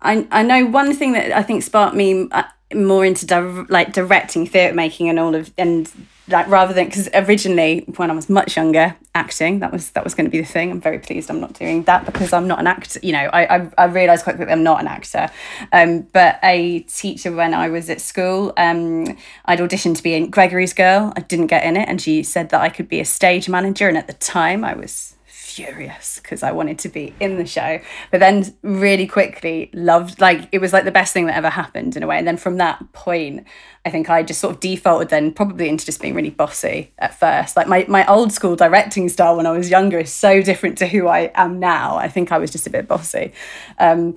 I I know one thing that I think sparked me uh, more into di- like directing, theatre making, and all of and like rather than because originally when I was much younger, acting that was that was going to be the thing. I'm very pleased I'm not doing that because I'm not an actor. You know, I I, I realised quite quickly I'm not an actor. Um, but a teacher when I was at school, um, I'd auditioned to be in Gregory's Girl. I didn't get in it, and she said that I could be a stage manager. And at the time, I was furious because I wanted to be in the show. But then really quickly loved like it was like the best thing that ever happened in a way. And then from that point, I think I just sort of defaulted then probably into just being really bossy at first. Like my my old school directing style when I was younger is so different to who I am now. I think I was just a bit bossy. Um,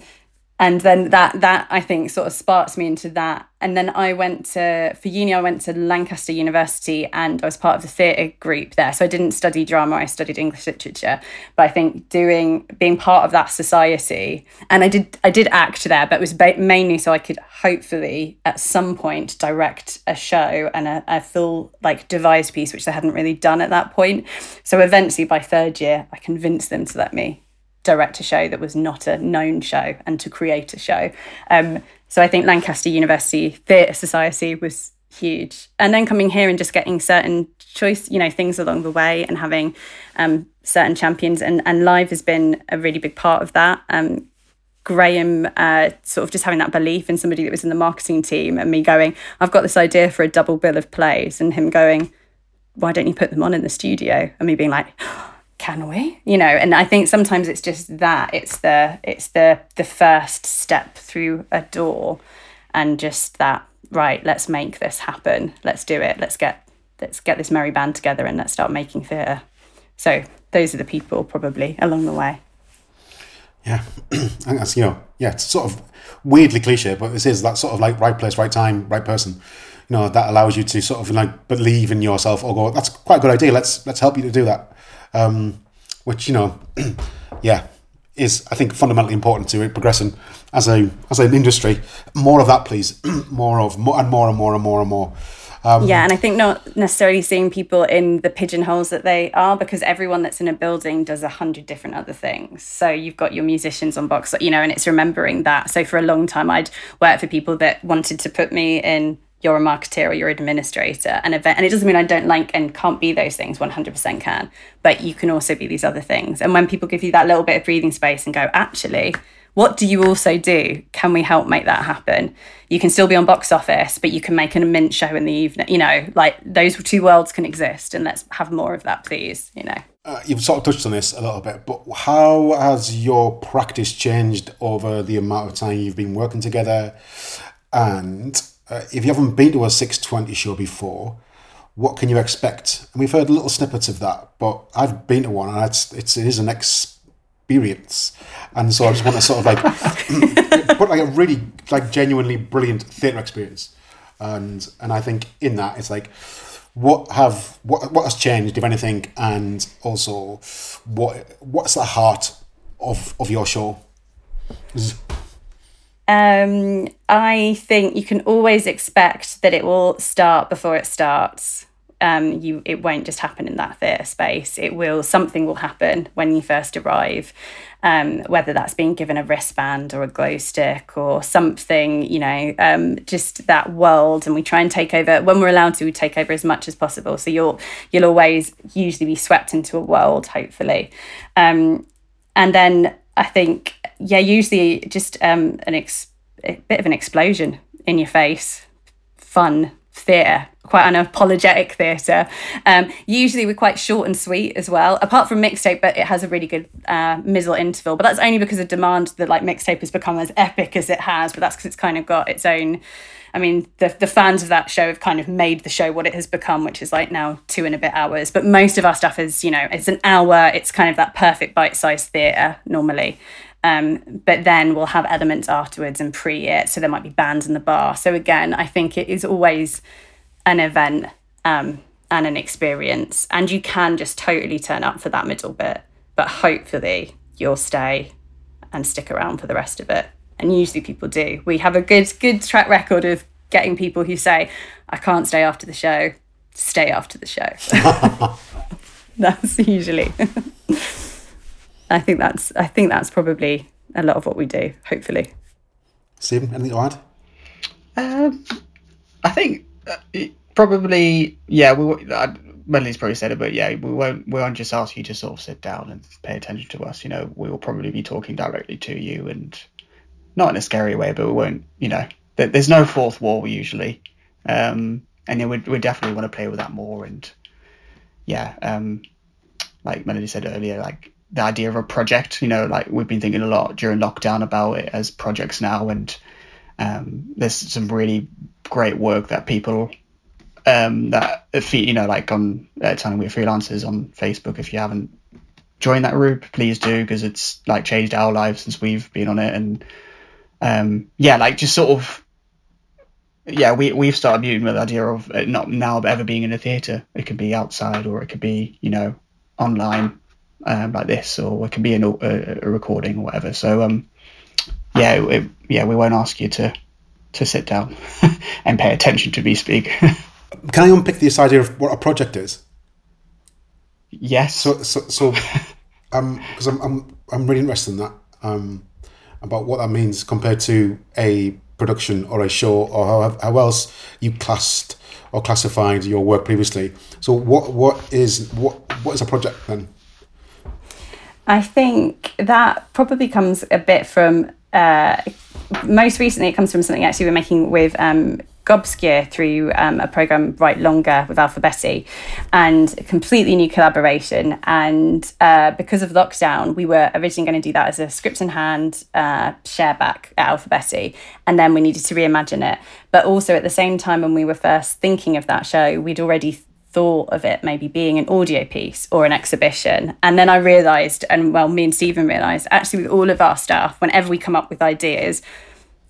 and then that that I think sort of sparked me into that. And then I went to for uni. I went to Lancaster University, and I was part of the theatre group there. So I didn't study drama. I studied English literature. But I think doing being part of that society, and I did I did act there, but it was ba- mainly so I could hopefully at some point direct a show and a, a full like devised piece, which they hadn't really done at that point. So eventually, by third year, I convinced them to let me direct a show that was not a known show and to create a show. Um, so I think Lancaster University Theatre Society was huge. And then coming here and just getting certain choice, you know, things along the way and having um, certain champions and, and live has been a really big part of that. Um, Graham uh, sort of just having that belief in somebody that was in the marketing team and me going, I've got this idea for a double bill of plays and him going, why don't you put them on in the studio? And me being like, can we you know and i think sometimes it's just that it's the it's the the first step through a door and just that right let's make this happen let's do it let's get let's get this merry band together and let's start making theatre so those are the people probably along the way Yeah, <clears throat> I think that's you know, yeah, it's sort of weirdly cliche, but this is that sort of like right place, right time, right person. You know, that allows you to sort of like believe in yourself or go, that's quite a good idea. Let's let's help you to do that. Um, which you know, <clears throat> yeah, is I think fundamentally important to it progressing as a as an industry. More of that, please. <clears throat> more of more and more and more and more and more. Um, yeah, and I think not necessarily seeing people in the pigeonholes that they are, because everyone that's in a building does a hundred different other things. So you've got your musicians on box, you know, and it's remembering that. So for a long time, I'd worked for people that wanted to put me in you're a marketer or you're an administrator an event and it doesn't mean i don't like and can't be those things 100% can but you can also be these other things. And when people give you that little bit of breathing space and go actually what do you also do? Can we help make that happen? You can still be on box office but you can make an mint show in the evening you know like those two worlds can exist and let's have more of that please you know. Uh, you've sort of touched on this a little bit, but how has your practice changed over the amount of time you've been working together? And uh, if you haven't been to a 620 show before, what can you expect? And we've heard little snippets of that, but I've been to one and it's, it's it is an experience. And so I just want to sort of like <laughs> put like a really like genuinely brilliant theatre experience. And and I think in that it's like what have what what has changed if anything and also what what's the heart of of your show? Um, I think you can always expect that it will start before it starts. Um, you it won't just happen in that theatre space. It will something will happen when you first arrive, um, whether that's being given a wristband or a glow stick or something. You know, um, just that world, and we try and take over when we're allowed to. We take over as much as possible. So you'll you'll always usually be swept into a world, hopefully, um, and then I think yeah, usually just um, an ex- a bit of an explosion in your face, fun theatre, quite unapologetic theatre. Um, usually we're quite short and sweet as well, apart from mixtape, but it has a really good uh, middle interval. But that's only because of demand that like mixtape has become as epic as it has. But that's because it's kind of got its own. I mean, the the fans of that show have kind of made the show what it has become, which is like now two and a bit hours. But most of our stuff is, you know, it's an hour. It's kind of that perfect bite sized theatre normally. Um, but then we'll have elements afterwards and pre it. So there might be bands in the bar. So again, I think it is always an event um, and an experience. And you can just totally turn up for that middle bit. But hopefully you'll stay and stick around for the rest of it. And usually people do. We have a good good track record of getting people who say, I can't stay after the show, stay after the show. <laughs> <laughs> That's usually. <laughs> I think that's I think that's probably a lot of what we do. Hopefully. Stephen, anything to add? Um, I think uh, probably yeah. We uh, Melly's probably said it, but yeah, we won't we won't just ask you to sort of sit down and pay attention to us. You know, we will probably be talking directly to you and not in a scary way, but we won't. You know, there's no fourth wall usually, um, and yeah, we we definitely want to play with that more and yeah, um, like Melody said earlier, like the idea of a project. You know, like we've been thinking a lot during lockdown about it as projects now, and um, there's some really great work that people um, that you know, like on uh, telling we're freelancers on Facebook. If you haven't joined that group, please do because it's like changed our lives since we've been on it, and um, yeah, like just sort of. Yeah, we we've started viewing with the idea of not now ever being in a theatre. It could be outside, or it could be you know online um, like this, or it can be a, a, recording or whatever. So um, yeah, it, yeah, we won't ask you to to sit down <laughs> and pay attention to me speak. <laughs> Can I unpick this idea of what a project is? Yes. So so so <laughs> um because I'm I'm I'm really interested in that um about what that means compared to a production or a show or how, how else you classed or classified your work previously. So what what is what what is a project then? I think that probably comes a bit from uh, most recently it comes from something actually we're making with um, Gobsgear through um, a program Write Longer with Alphabetti and a completely new collaboration. And uh, because of lockdown, we were originally going to do that as a script in hand uh, share back at Alphabetti. And then we needed to reimagine it. But also at the same time, when we were first thinking of that show, we'd already thought of it maybe being an audio piece or an exhibition. And then I realized, and well, me and Stephen realized, actually, with all of our stuff, whenever we come up with ideas,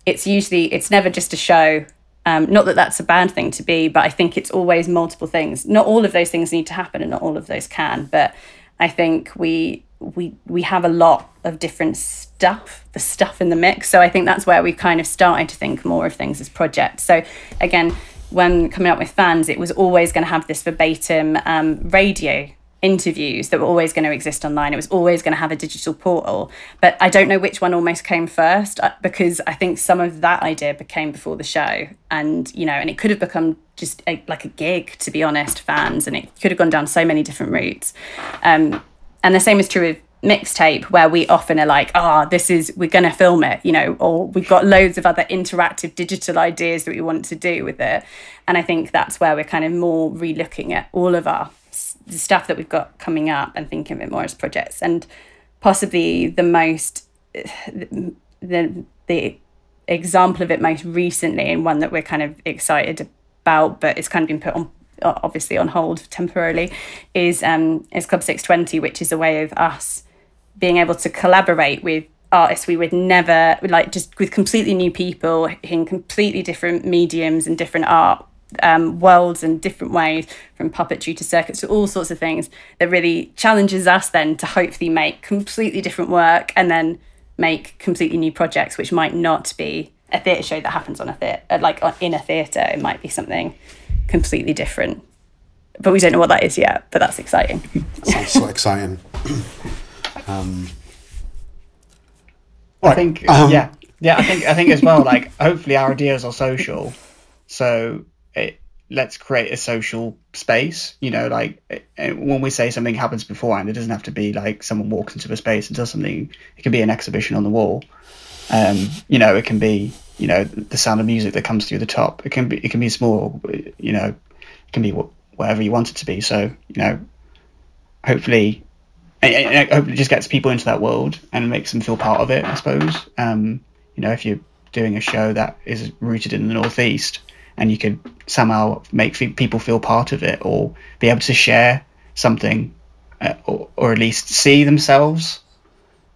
it's usually, it's never just a show. Um, not that that's a bad thing to be, but I think it's always multiple things. Not all of those things need to happen and not all of those can. But I think we, we, we have a lot of different stuff, the stuff in the mix. So I think that's where we kind of started to think more of things as projects. So again, when coming up with fans, it was always going to have this verbatim um, radio interviews that were always going to exist online. It was always going to have a digital portal. But I don't know which one almost came first uh, because I think some of that idea became before the show. And, you know, and it could have become just a, like a gig, to be honest, fans. And it could have gone down so many different routes. Um, and the same is true with mixtape where we often are like ah oh, this is we're going to film it you know or we've got loads of other interactive digital ideas that we want to do with it. And i think that's where we're kind of more relooking at all of our the stuff that we've got coming up and thinking of it more as projects. And possibly the most <sighs> the the example of it most recently and one that we're kind of excited about but it's kind of been put on obviously on hold temporarily is um is club 620 which is a way of us being able to collaborate with artists we would never like just with completely new people in completely different mediums and different art um, worlds and different ways from puppetry to circuits to all sorts of things that really challenges us then to hopefully make completely different work and then make completely new projects which might not be a theatre show that happens on a theatre like in a theatre. It might be something completely different. But we don't know what that is yet but that's exciting. Sounds so exciting <laughs> um, I think um, yeah, yeah. I think I think as well. Like hopefully our ideas are social, so it let's create a social space. You know, like it, when we say something happens beforehand, it doesn't have to be like someone walks into a space and does something. It can be an exhibition on the wall. Um, you know, it can be you know the sound of music that comes through the top. It can be it can be small. You know, it can be whatever you want it to be. So you know, hopefully and, I hope it just gets people into that world and makes them feel part of it. I suppose. Um, you know, if you're doing a show that is rooted in the northeast, and you could somehow make people feel part of it, or be able to share something, uh, or, or at least see themselves.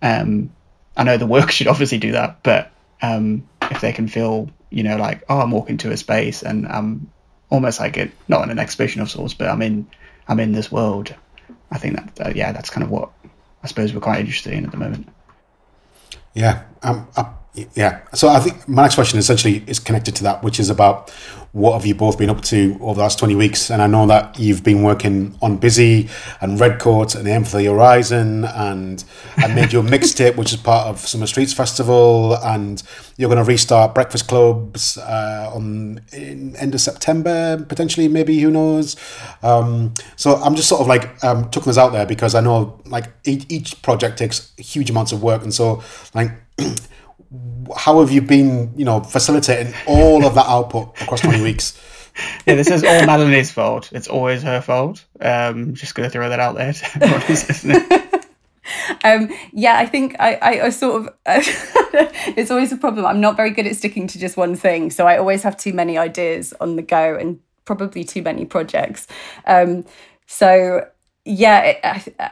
Um, I know the work <laughs> should obviously do that, but um, if they can feel, you know, like, oh, I'm walking to a space and I'm almost like it, not in an exhibition of sorts, but I'm in, I'm in this world I think that uh, yeah, that's kind of what I suppose we're quite interested in at the moment. Yeah, um, uh, yeah. So I think my next question essentially is connected to that, which is about what have you both been up to over the last 20 weeks? And I know that you've been working on Busy and Redcoat and Aim for the Horizon and, and made your <laughs> mixtape, which is part of Summer Streets Festival. And you're going to restart Breakfast Clubs uh, on end of September, potentially, maybe, who knows? Um, so I'm just sort of like um, tucking this out there because I know like each, each project takes huge amounts of work. And so like <clears throat> how have you been, you know, facilitating all of that output across 20 weeks? <laughs> yeah, this is all Melanie's fault. It's always her fault. Um, just going to throw that out there to <laughs> <laughs> Um, yeah, I think I, I, I sort of, uh, it's always a problem. I'm not very good at sticking to just one thing. So I always have too many ideas on the go and probably too many projects. Um, so yeah, it, I,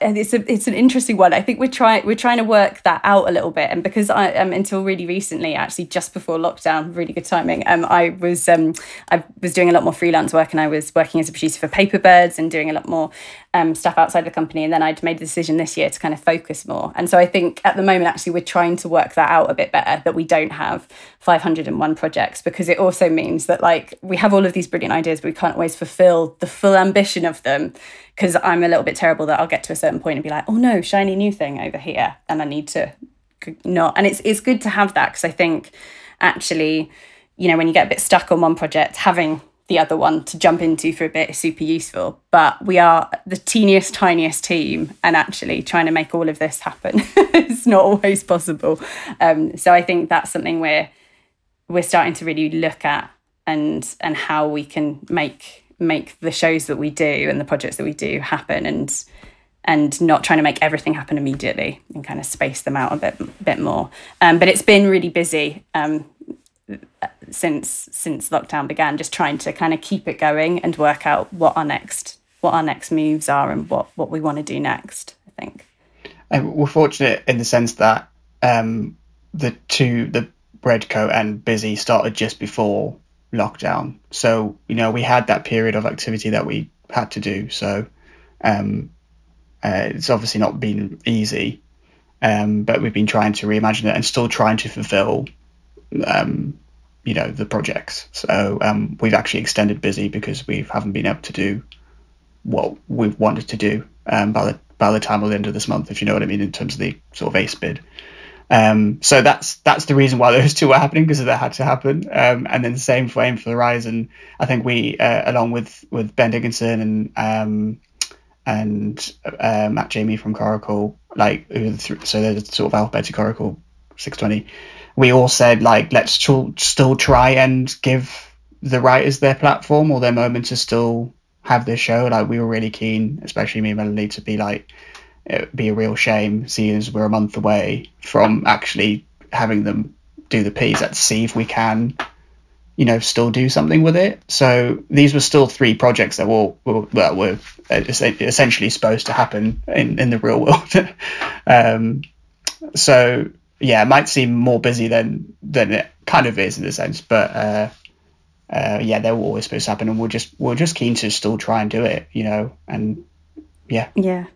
and it's a, it's an interesting one. I think we're trying we're trying to work that out a little bit, and because I um, until really recently, actually just before lockdown, really good timing. Um, I was um I was doing a lot more freelance work, and I was working as a producer for Paperbirds and doing a lot more um stuff outside the company. And then I'd made the decision this year to kind of focus more. And so I think at the moment, actually, we're trying to work that out a bit better. That we don't have 501 projects because it also means that like we have all of these brilliant ideas, but we can't always fulfill the full ambition of them because I'm a little bit terrible that I'll get to a certain point and be like, oh no, shiny new thing over here, and I need to not. And it's it's good to have that because I think actually, you know, when you get a bit stuck on one project, having the other one to jump into for a bit is super useful. But we are the teeniest, tiniest team, and actually trying to make all of this happen <laughs> is not always possible. Um, so I think that's something we're we're starting to really look at and and how we can make make the shows that we do and the projects that we do happen and and not trying to make everything happen immediately and kind of space them out a bit bit more. Um, but it's been really busy. Um, since since lockdown began, just trying to kind of keep it going and work out what our next what our next moves are and what what we want to do next. I think. We're fortunate in the sense that um, the two the Redcoat and Busy started just before lockdown, so you know we had that period of activity that we had to do. So um, uh, it's obviously not been easy, um, but we've been trying to reimagine it and still trying to fulfill, um, you know, the projects. So um, we've actually extended busy because we haven't been able to do what we've wanted to do um, by the by the time of the end of this month, if you know what I mean, in terms of the sort of ace bid. Um, so that's that's the reason why <laughs> those two were happening because that had to happen. Um, and then the same for Aim for the Horizon. I think we, uh, along with with Ben Dickinson and um, and uh, Matt Jamie from Coracle, like so they're the sort of alphabetical Coracle 620. We all said like let's tr- still try and give the writers their platform or their moment to still have this show. Like we were really keen, especially me and Melanie, to be like it'd be a real shame seeing as we're a month away from actually having them do the piece. Let's see if we can, you know, still do something with it. So these were still three projects that were, were well were essentially supposed to happen in in the real world. <laughs> um, so yeah, it might seem more busy than than it kind of is in a sense, but uh, uh, yeah, they were always supposed to happen, and we're just we're just keen to still try and do it, you know, and yeah, yeah.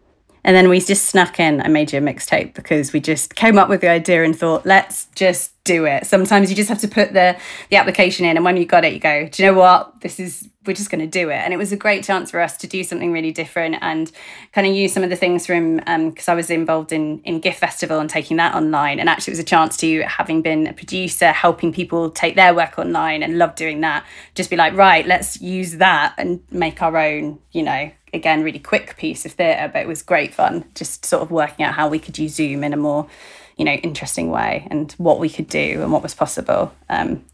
And then we just snuck in a major mixtape because we just came up with the idea and thought, let's just do it. Sometimes you just have to put the the application in, and when you got it, you go, do you know what? This is we're just going to do it. And it was a great chance for us to do something really different and kind of use some of the things from because um, I was involved in in GIFT Festival and taking that online. And actually, it was a chance to having been a producer, helping people take their work online and love doing that. Just be like, right, let's use that and make our own, you know, again really quick piece of theatre but it was great fun just sort of working out how we could use zoom in a more you know interesting way and what we could do and what was possible um,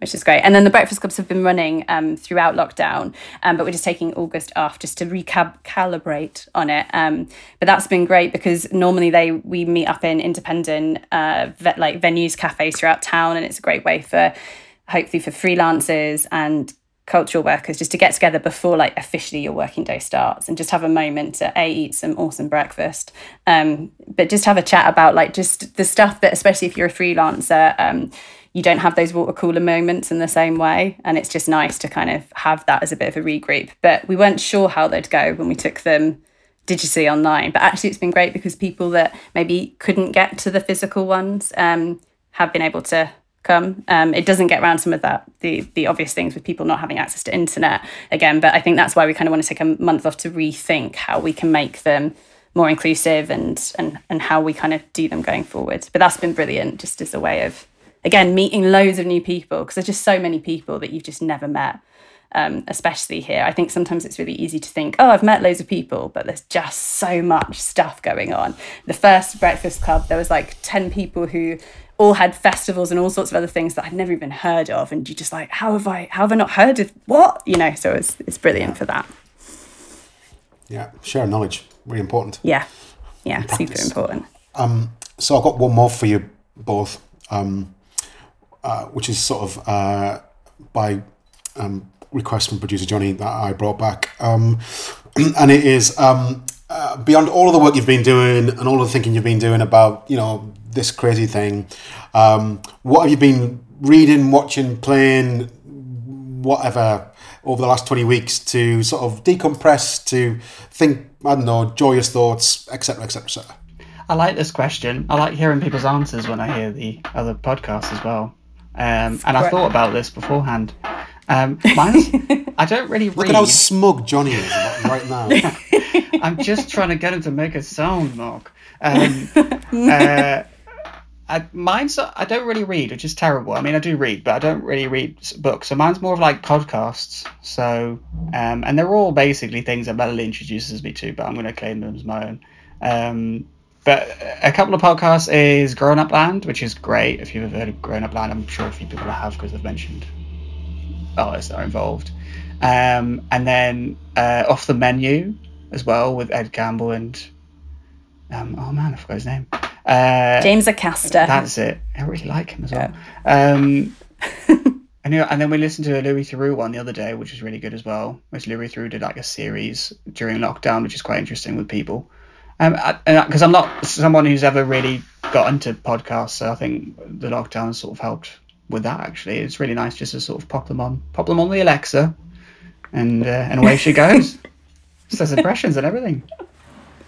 which is great. And then the breakfast clubs have been running um, throughout lockdown um, but we're just taking august off just to recalibrate on it um, but that's been great because normally they we meet up in independent uh, like venues cafes throughout town and it's a great way for hopefully for freelancers and cultural workers just to get together before like officially your working day starts and just have a moment to a eat some awesome breakfast um, but just have a chat about like just the stuff that especially if you're a freelancer um, you don't have those water cooler moments in the same way. And it's just nice to kind of have that as a bit of a regroup. But we weren't sure how they'd go when we took them digitally online. But actually it's been great because people that maybe couldn't get to the physical ones um, have been able to come. Um, it doesn't get around some of that the the obvious things with people not having access to internet again. But I think that's why we kind of want to take a month off to rethink how we can make them more inclusive and and and how we kind of do them going forward. But that's been brilliant, just as a way of again meeting loads of new people because there's just so many people that you've just never met. Um, especially here. I think sometimes it's really easy to think, oh, I've met loads of people, but there's just so much stuff going on. The first Breakfast Club, there was like 10 people who all had festivals and all sorts of other things that I'd never even heard of. And you just like, how have I, how have I not heard of what? You know, so it's, it's brilliant for that. Yeah. Share knowledge. Really important. Yeah. Yeah. Super important. Um, so I've got one more for you both, um, uh, which is sort of uh, by um, request from producer Johnny that I brought back. Um, <clears throat> and it is um, uh, beyond all of the work you've been doing and all of the thinking you've been doing about, you know, this crazy thing. Um, what have you been reading, watching, playing, whatever over the last 20 weeks to sort of decompress, to think, I don't know, joyous thoughts, etc., etc., etc.? I like this question. I like hearing people's answers when I hear the other podcasts as well. Um, and I thought about this beforehand. Um, I don't really read. <laughs> Look at how smug Johnny is right now. <laughs> I'm just trying to get him to make a sound, Mark. Um, <laughs> uh, I, mine's I don't really read, which is terrible. I mean, I do read, but I don't really read books. So mine's more of like podcasts. So, um, and they're all basically things that Melanie introduces me to, but I'm going to claim them as my own. Um, but a couple of podcasts is Grown Up Land, which is great. If you've ever heard of Grown Up Land, I'm sure a few people have because they've mentioned artists that are involved. Um, and then uh, Off the Menu as well with Ed Gamble and um, oh man, I forgot his name. Uh, James Acaster. That's it. I really like him as well. Yeah. Um, <laughs> and then we listened to a Louis Theroux one the other day, which was really good as well. Which Louis Theroux did like a series during lockdown, which is quite interesting with people. Um, because I'm not someone who's ever really got into podcasts, so I think the lockdown sort of helped with that. Actually, it's really nice just to sort of pop them on, pop them on the Alexa, and uh, and away she goes. <laughs> Says impressions and everything.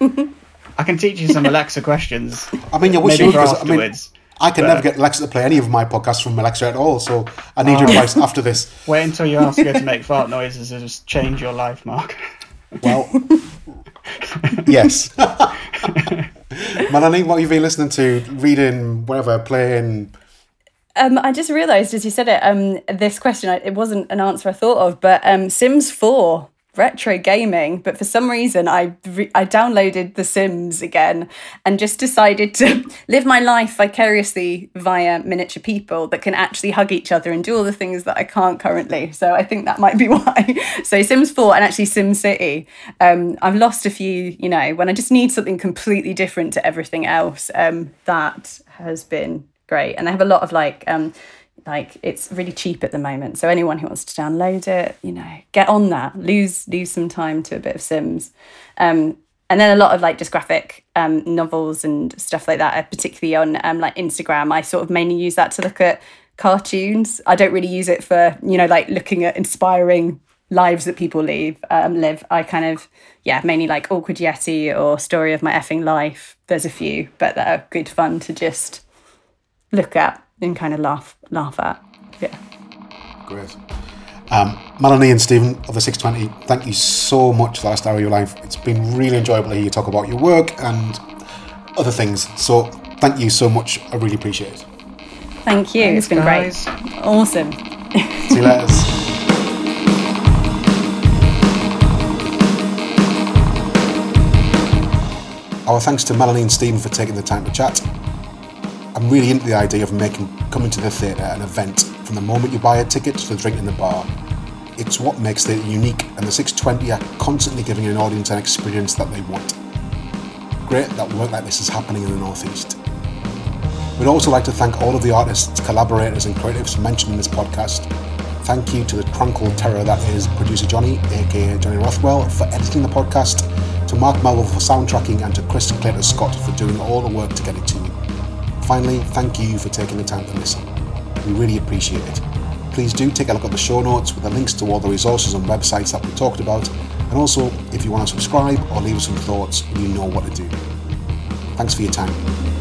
<laughs> I can teach you some Alexa questions. I mean, you wish maybe you for because I mean, afterwards. I can but- never get Alexa to play any of my podcasts from Alexa at all. So I need your Oh. advice after this. <laughs> Wait until you ask her to make fart noises and just change your life, Mark. Well, <laughs> yes. <laughs> Melanie, what have you been listening to, reading, whatever, playing? Um, I just realised as you said it, um, this question, it wasn't an answer I thought of, but um, Sims Four retro gaming. But for some reason, I re- I downloaded The Sims again and just decided to <laughs> live my life vicariously via miniature people that can actually hug each other and do all the things that I can't currently. So I think that might be <laughs> why. so Sims Four and actually Sim City. Um, I've lost a few. You know, when I just need something completely different to everything else. Um, that has been great and they have a lot of like um like it's really cheap at the moment. So anyone who wants to download it you know get on that. Lose lose some time to a bit of sims. Um and then a lot of like just graphic um novels and stuff like that uh, particularly on um like instagram. I sort of mainly use that to look at cartoons. I don't really use it for you know like looking at inspiring lives that people live um live. I kind of yeah mainly like awkward yeti or story of my effing life. There's a few but that are good fun to just look at and kind of laugh laugh at. Yeah. Great. Um, Melanie and Stephen of the 620, thank you so much for the last hour of your life. It's been really enjoyable to hear you talk about your work and other things. So thank you so much. I really appreciate it. Thank you. it's been guys. great. Awesome. See you later. <laughs> Our thanks to Melanie and Stephen for taking the time to chat. I'm really into the idea of making coming to the theatre an event from the moment you buy a ticket to the drink in the bar. It's what makes it unique, and the 620 are constantly giving an audience an experience that they want. Great that work like this is happening in the Northeast. We'd also like to thank all of the artists, collaborators, and creatives mentioned in this podcast. Thank you to the crunkle terror that is producer Johnny, aka Johnny Rothwell, for editing the podcast, to Mark Melville for soundtracking, and to Chris Clayton Scott for doing all the work to get it to. Finally, thank you for taking the time to listen. We really appreciate it. Please do take a look at the show notes with the links to all the resources and websites that we talked about. And also, if you want to subscribe or leave us some thoughts, you know what to do. Thanks for your time.